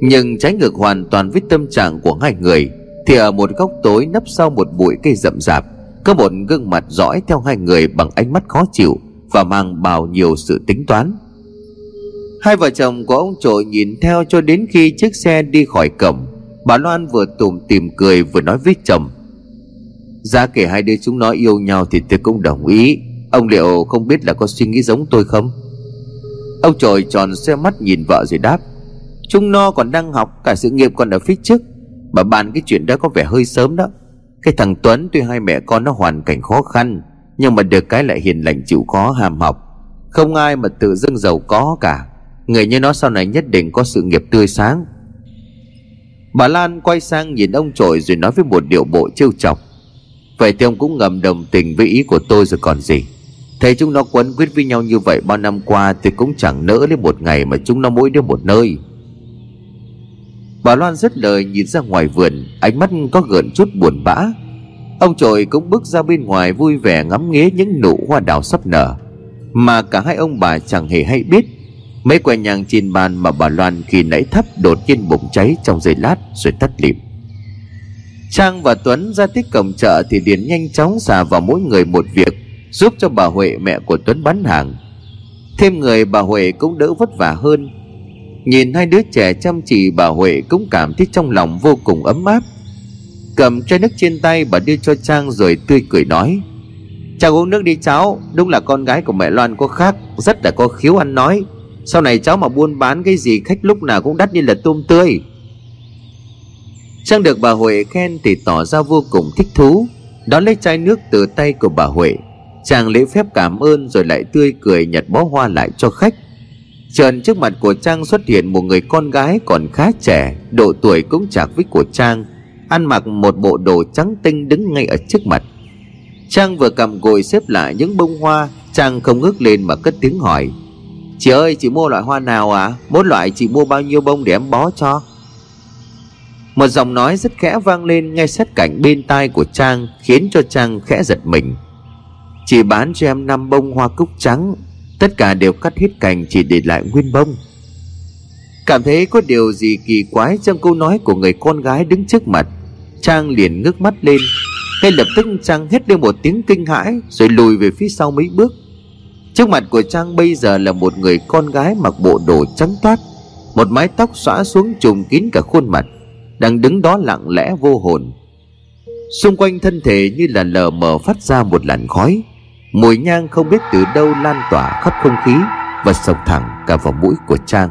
Nhưng trái ngược hoàn toàn với tâm trạng của hai người, Thì ở một góc tối nấp sau một bụi cây rậm rạp, có một gương mặt dõi theo hai người bằng ánh mắt khó chịu Và mang bao nhiêu sự tính toán. Hai vợ chồng của ông trội nhìn theo cho đến khi chiếc xe đi khỏi cổng, Bà Loan vừa tùm tìm cười vừa nói với chồng. Giá kể hai đứa chúng nó yêu nhau thì tôi cũng đồng ý. Ông liệu không biết là có suy nghĩ giống tôi không? Ông trời tròn xe mắt nhìn vợ rồi đáp. Chúng nó còn đang học Cả sự nghiệp còn ở phía trước Bà bàn cái chuyện đó có vẻ hơi sớm đó. Cái thằng Tuấn tuy hai mẹ con nó hoàn cảnh khó khăn, Nhưng mà được cái lại hiền lành chịu khó hàm học. Không ai mà tự dưng giàu có cả. Người như nó sau này nhất định có sự nghiệp tươi sáng. Bà Lan quay sang nhìn ông trội rồi nói với một điệu bộ trêu chọc. Vậy thì ông cũng ngầm đồng tình với ý của tôi rồi còn gì. Thấy chúng nó quấn quyết với nhau như vậy bao năm qua Thì cũng chẳng nỡ lấy một ngày mà chúng nó mỗi đứa một nơi. Bà Loan rất lời nhìn ra ngoài vườn, Ánh mắt có gợn chút buồn bã. Ông trội cũng bước ra bên ngoài vui vẻ ngắm nghía những nụ hoa đào sắp nở, Mà cả hai ông bà chẳng hề hay biết. Mấy que nhang trên bàn mà bà Loan khi nãy thấp đột nhiên bùng cháy trong giây lát rồi tắt lịm. Trang và Tuấn ra tích cổng chợ thì Điền nhanh chóng xả vào mỗi người một việc, Giúp cho bà Huệ mẹ của Tuấn bán hàng. Thêm người bà Huệ cũng đỡ vất vả hơn. Nhìn hai đứa trẻ chăm chỉ, bà Huệ cũng cảm thấy trong lòng vô cùng ấm áp. Cầm chai nước trên tay, bà đưa cho Trang rồi tươi cười nói Cháu uống nước đi cháu, Đúng là con gái của mẹ Loan có khác, Rất là có khiếu ăn nói. Sau này cháu mà buôn bán cái gì khách lúc nào cũng đắt như là tôm tươi. Trang được bà Huệ khen thì tỏ ra vô cùng thích thú. Đón lấy chai nước từ tay của bà Huệ. Chàng lễ phép cảm ơn rồi lại tươi cười nhặt bó hoa lại cho khách. Trần trước mặt của Trang xuất hiện một người con gái còn khá trẻ, Độ tuổi cũng chạc với của Trang, Ăn mặc một bộ đồ trắng tinh đứng ngay ở trước mặt. Trang vừa cầm gội xếp lại những bông hoa, Trang không ngước lên mà cất tiếng hỏi. Chị ơi, chị mua loại hoa nào à Mỗi loại chị mua bao nhiêu bông để em bó cho? Một giọng nói rất khẽ vang lên ngay sát cạnh bên tai của Trang, Khiến cho Trang khẽ giật mình. Chị bán cho em năm bông hoa cúc trắng, Tất cả đều cắt hết cành chỉ để lại nguyên bông. Cảm thấy có điều gì kỳ quái trong câu nói của người con gái đứng trước mặt, Trang liền ngước mắt lên, Ngay lập tức Trang hét lên một tiếng kinh hãi, Rồi lùi về phía sau mấy bước. Trước mặt của Trang bây giờ là một người con gái mặc bộ đồ trắng toát, Một mái tóc xõa xuống trùm kín cả khuôn mặt. Đang đứng đó lặng lẽ vô hồn. Xung quanh thân thể như là lờ mờ phát ra một làn khói. Mùi nhang không biết từ đâu lan tỏa khắp không khí Và sộc thẳng cả vào mũi của Trang.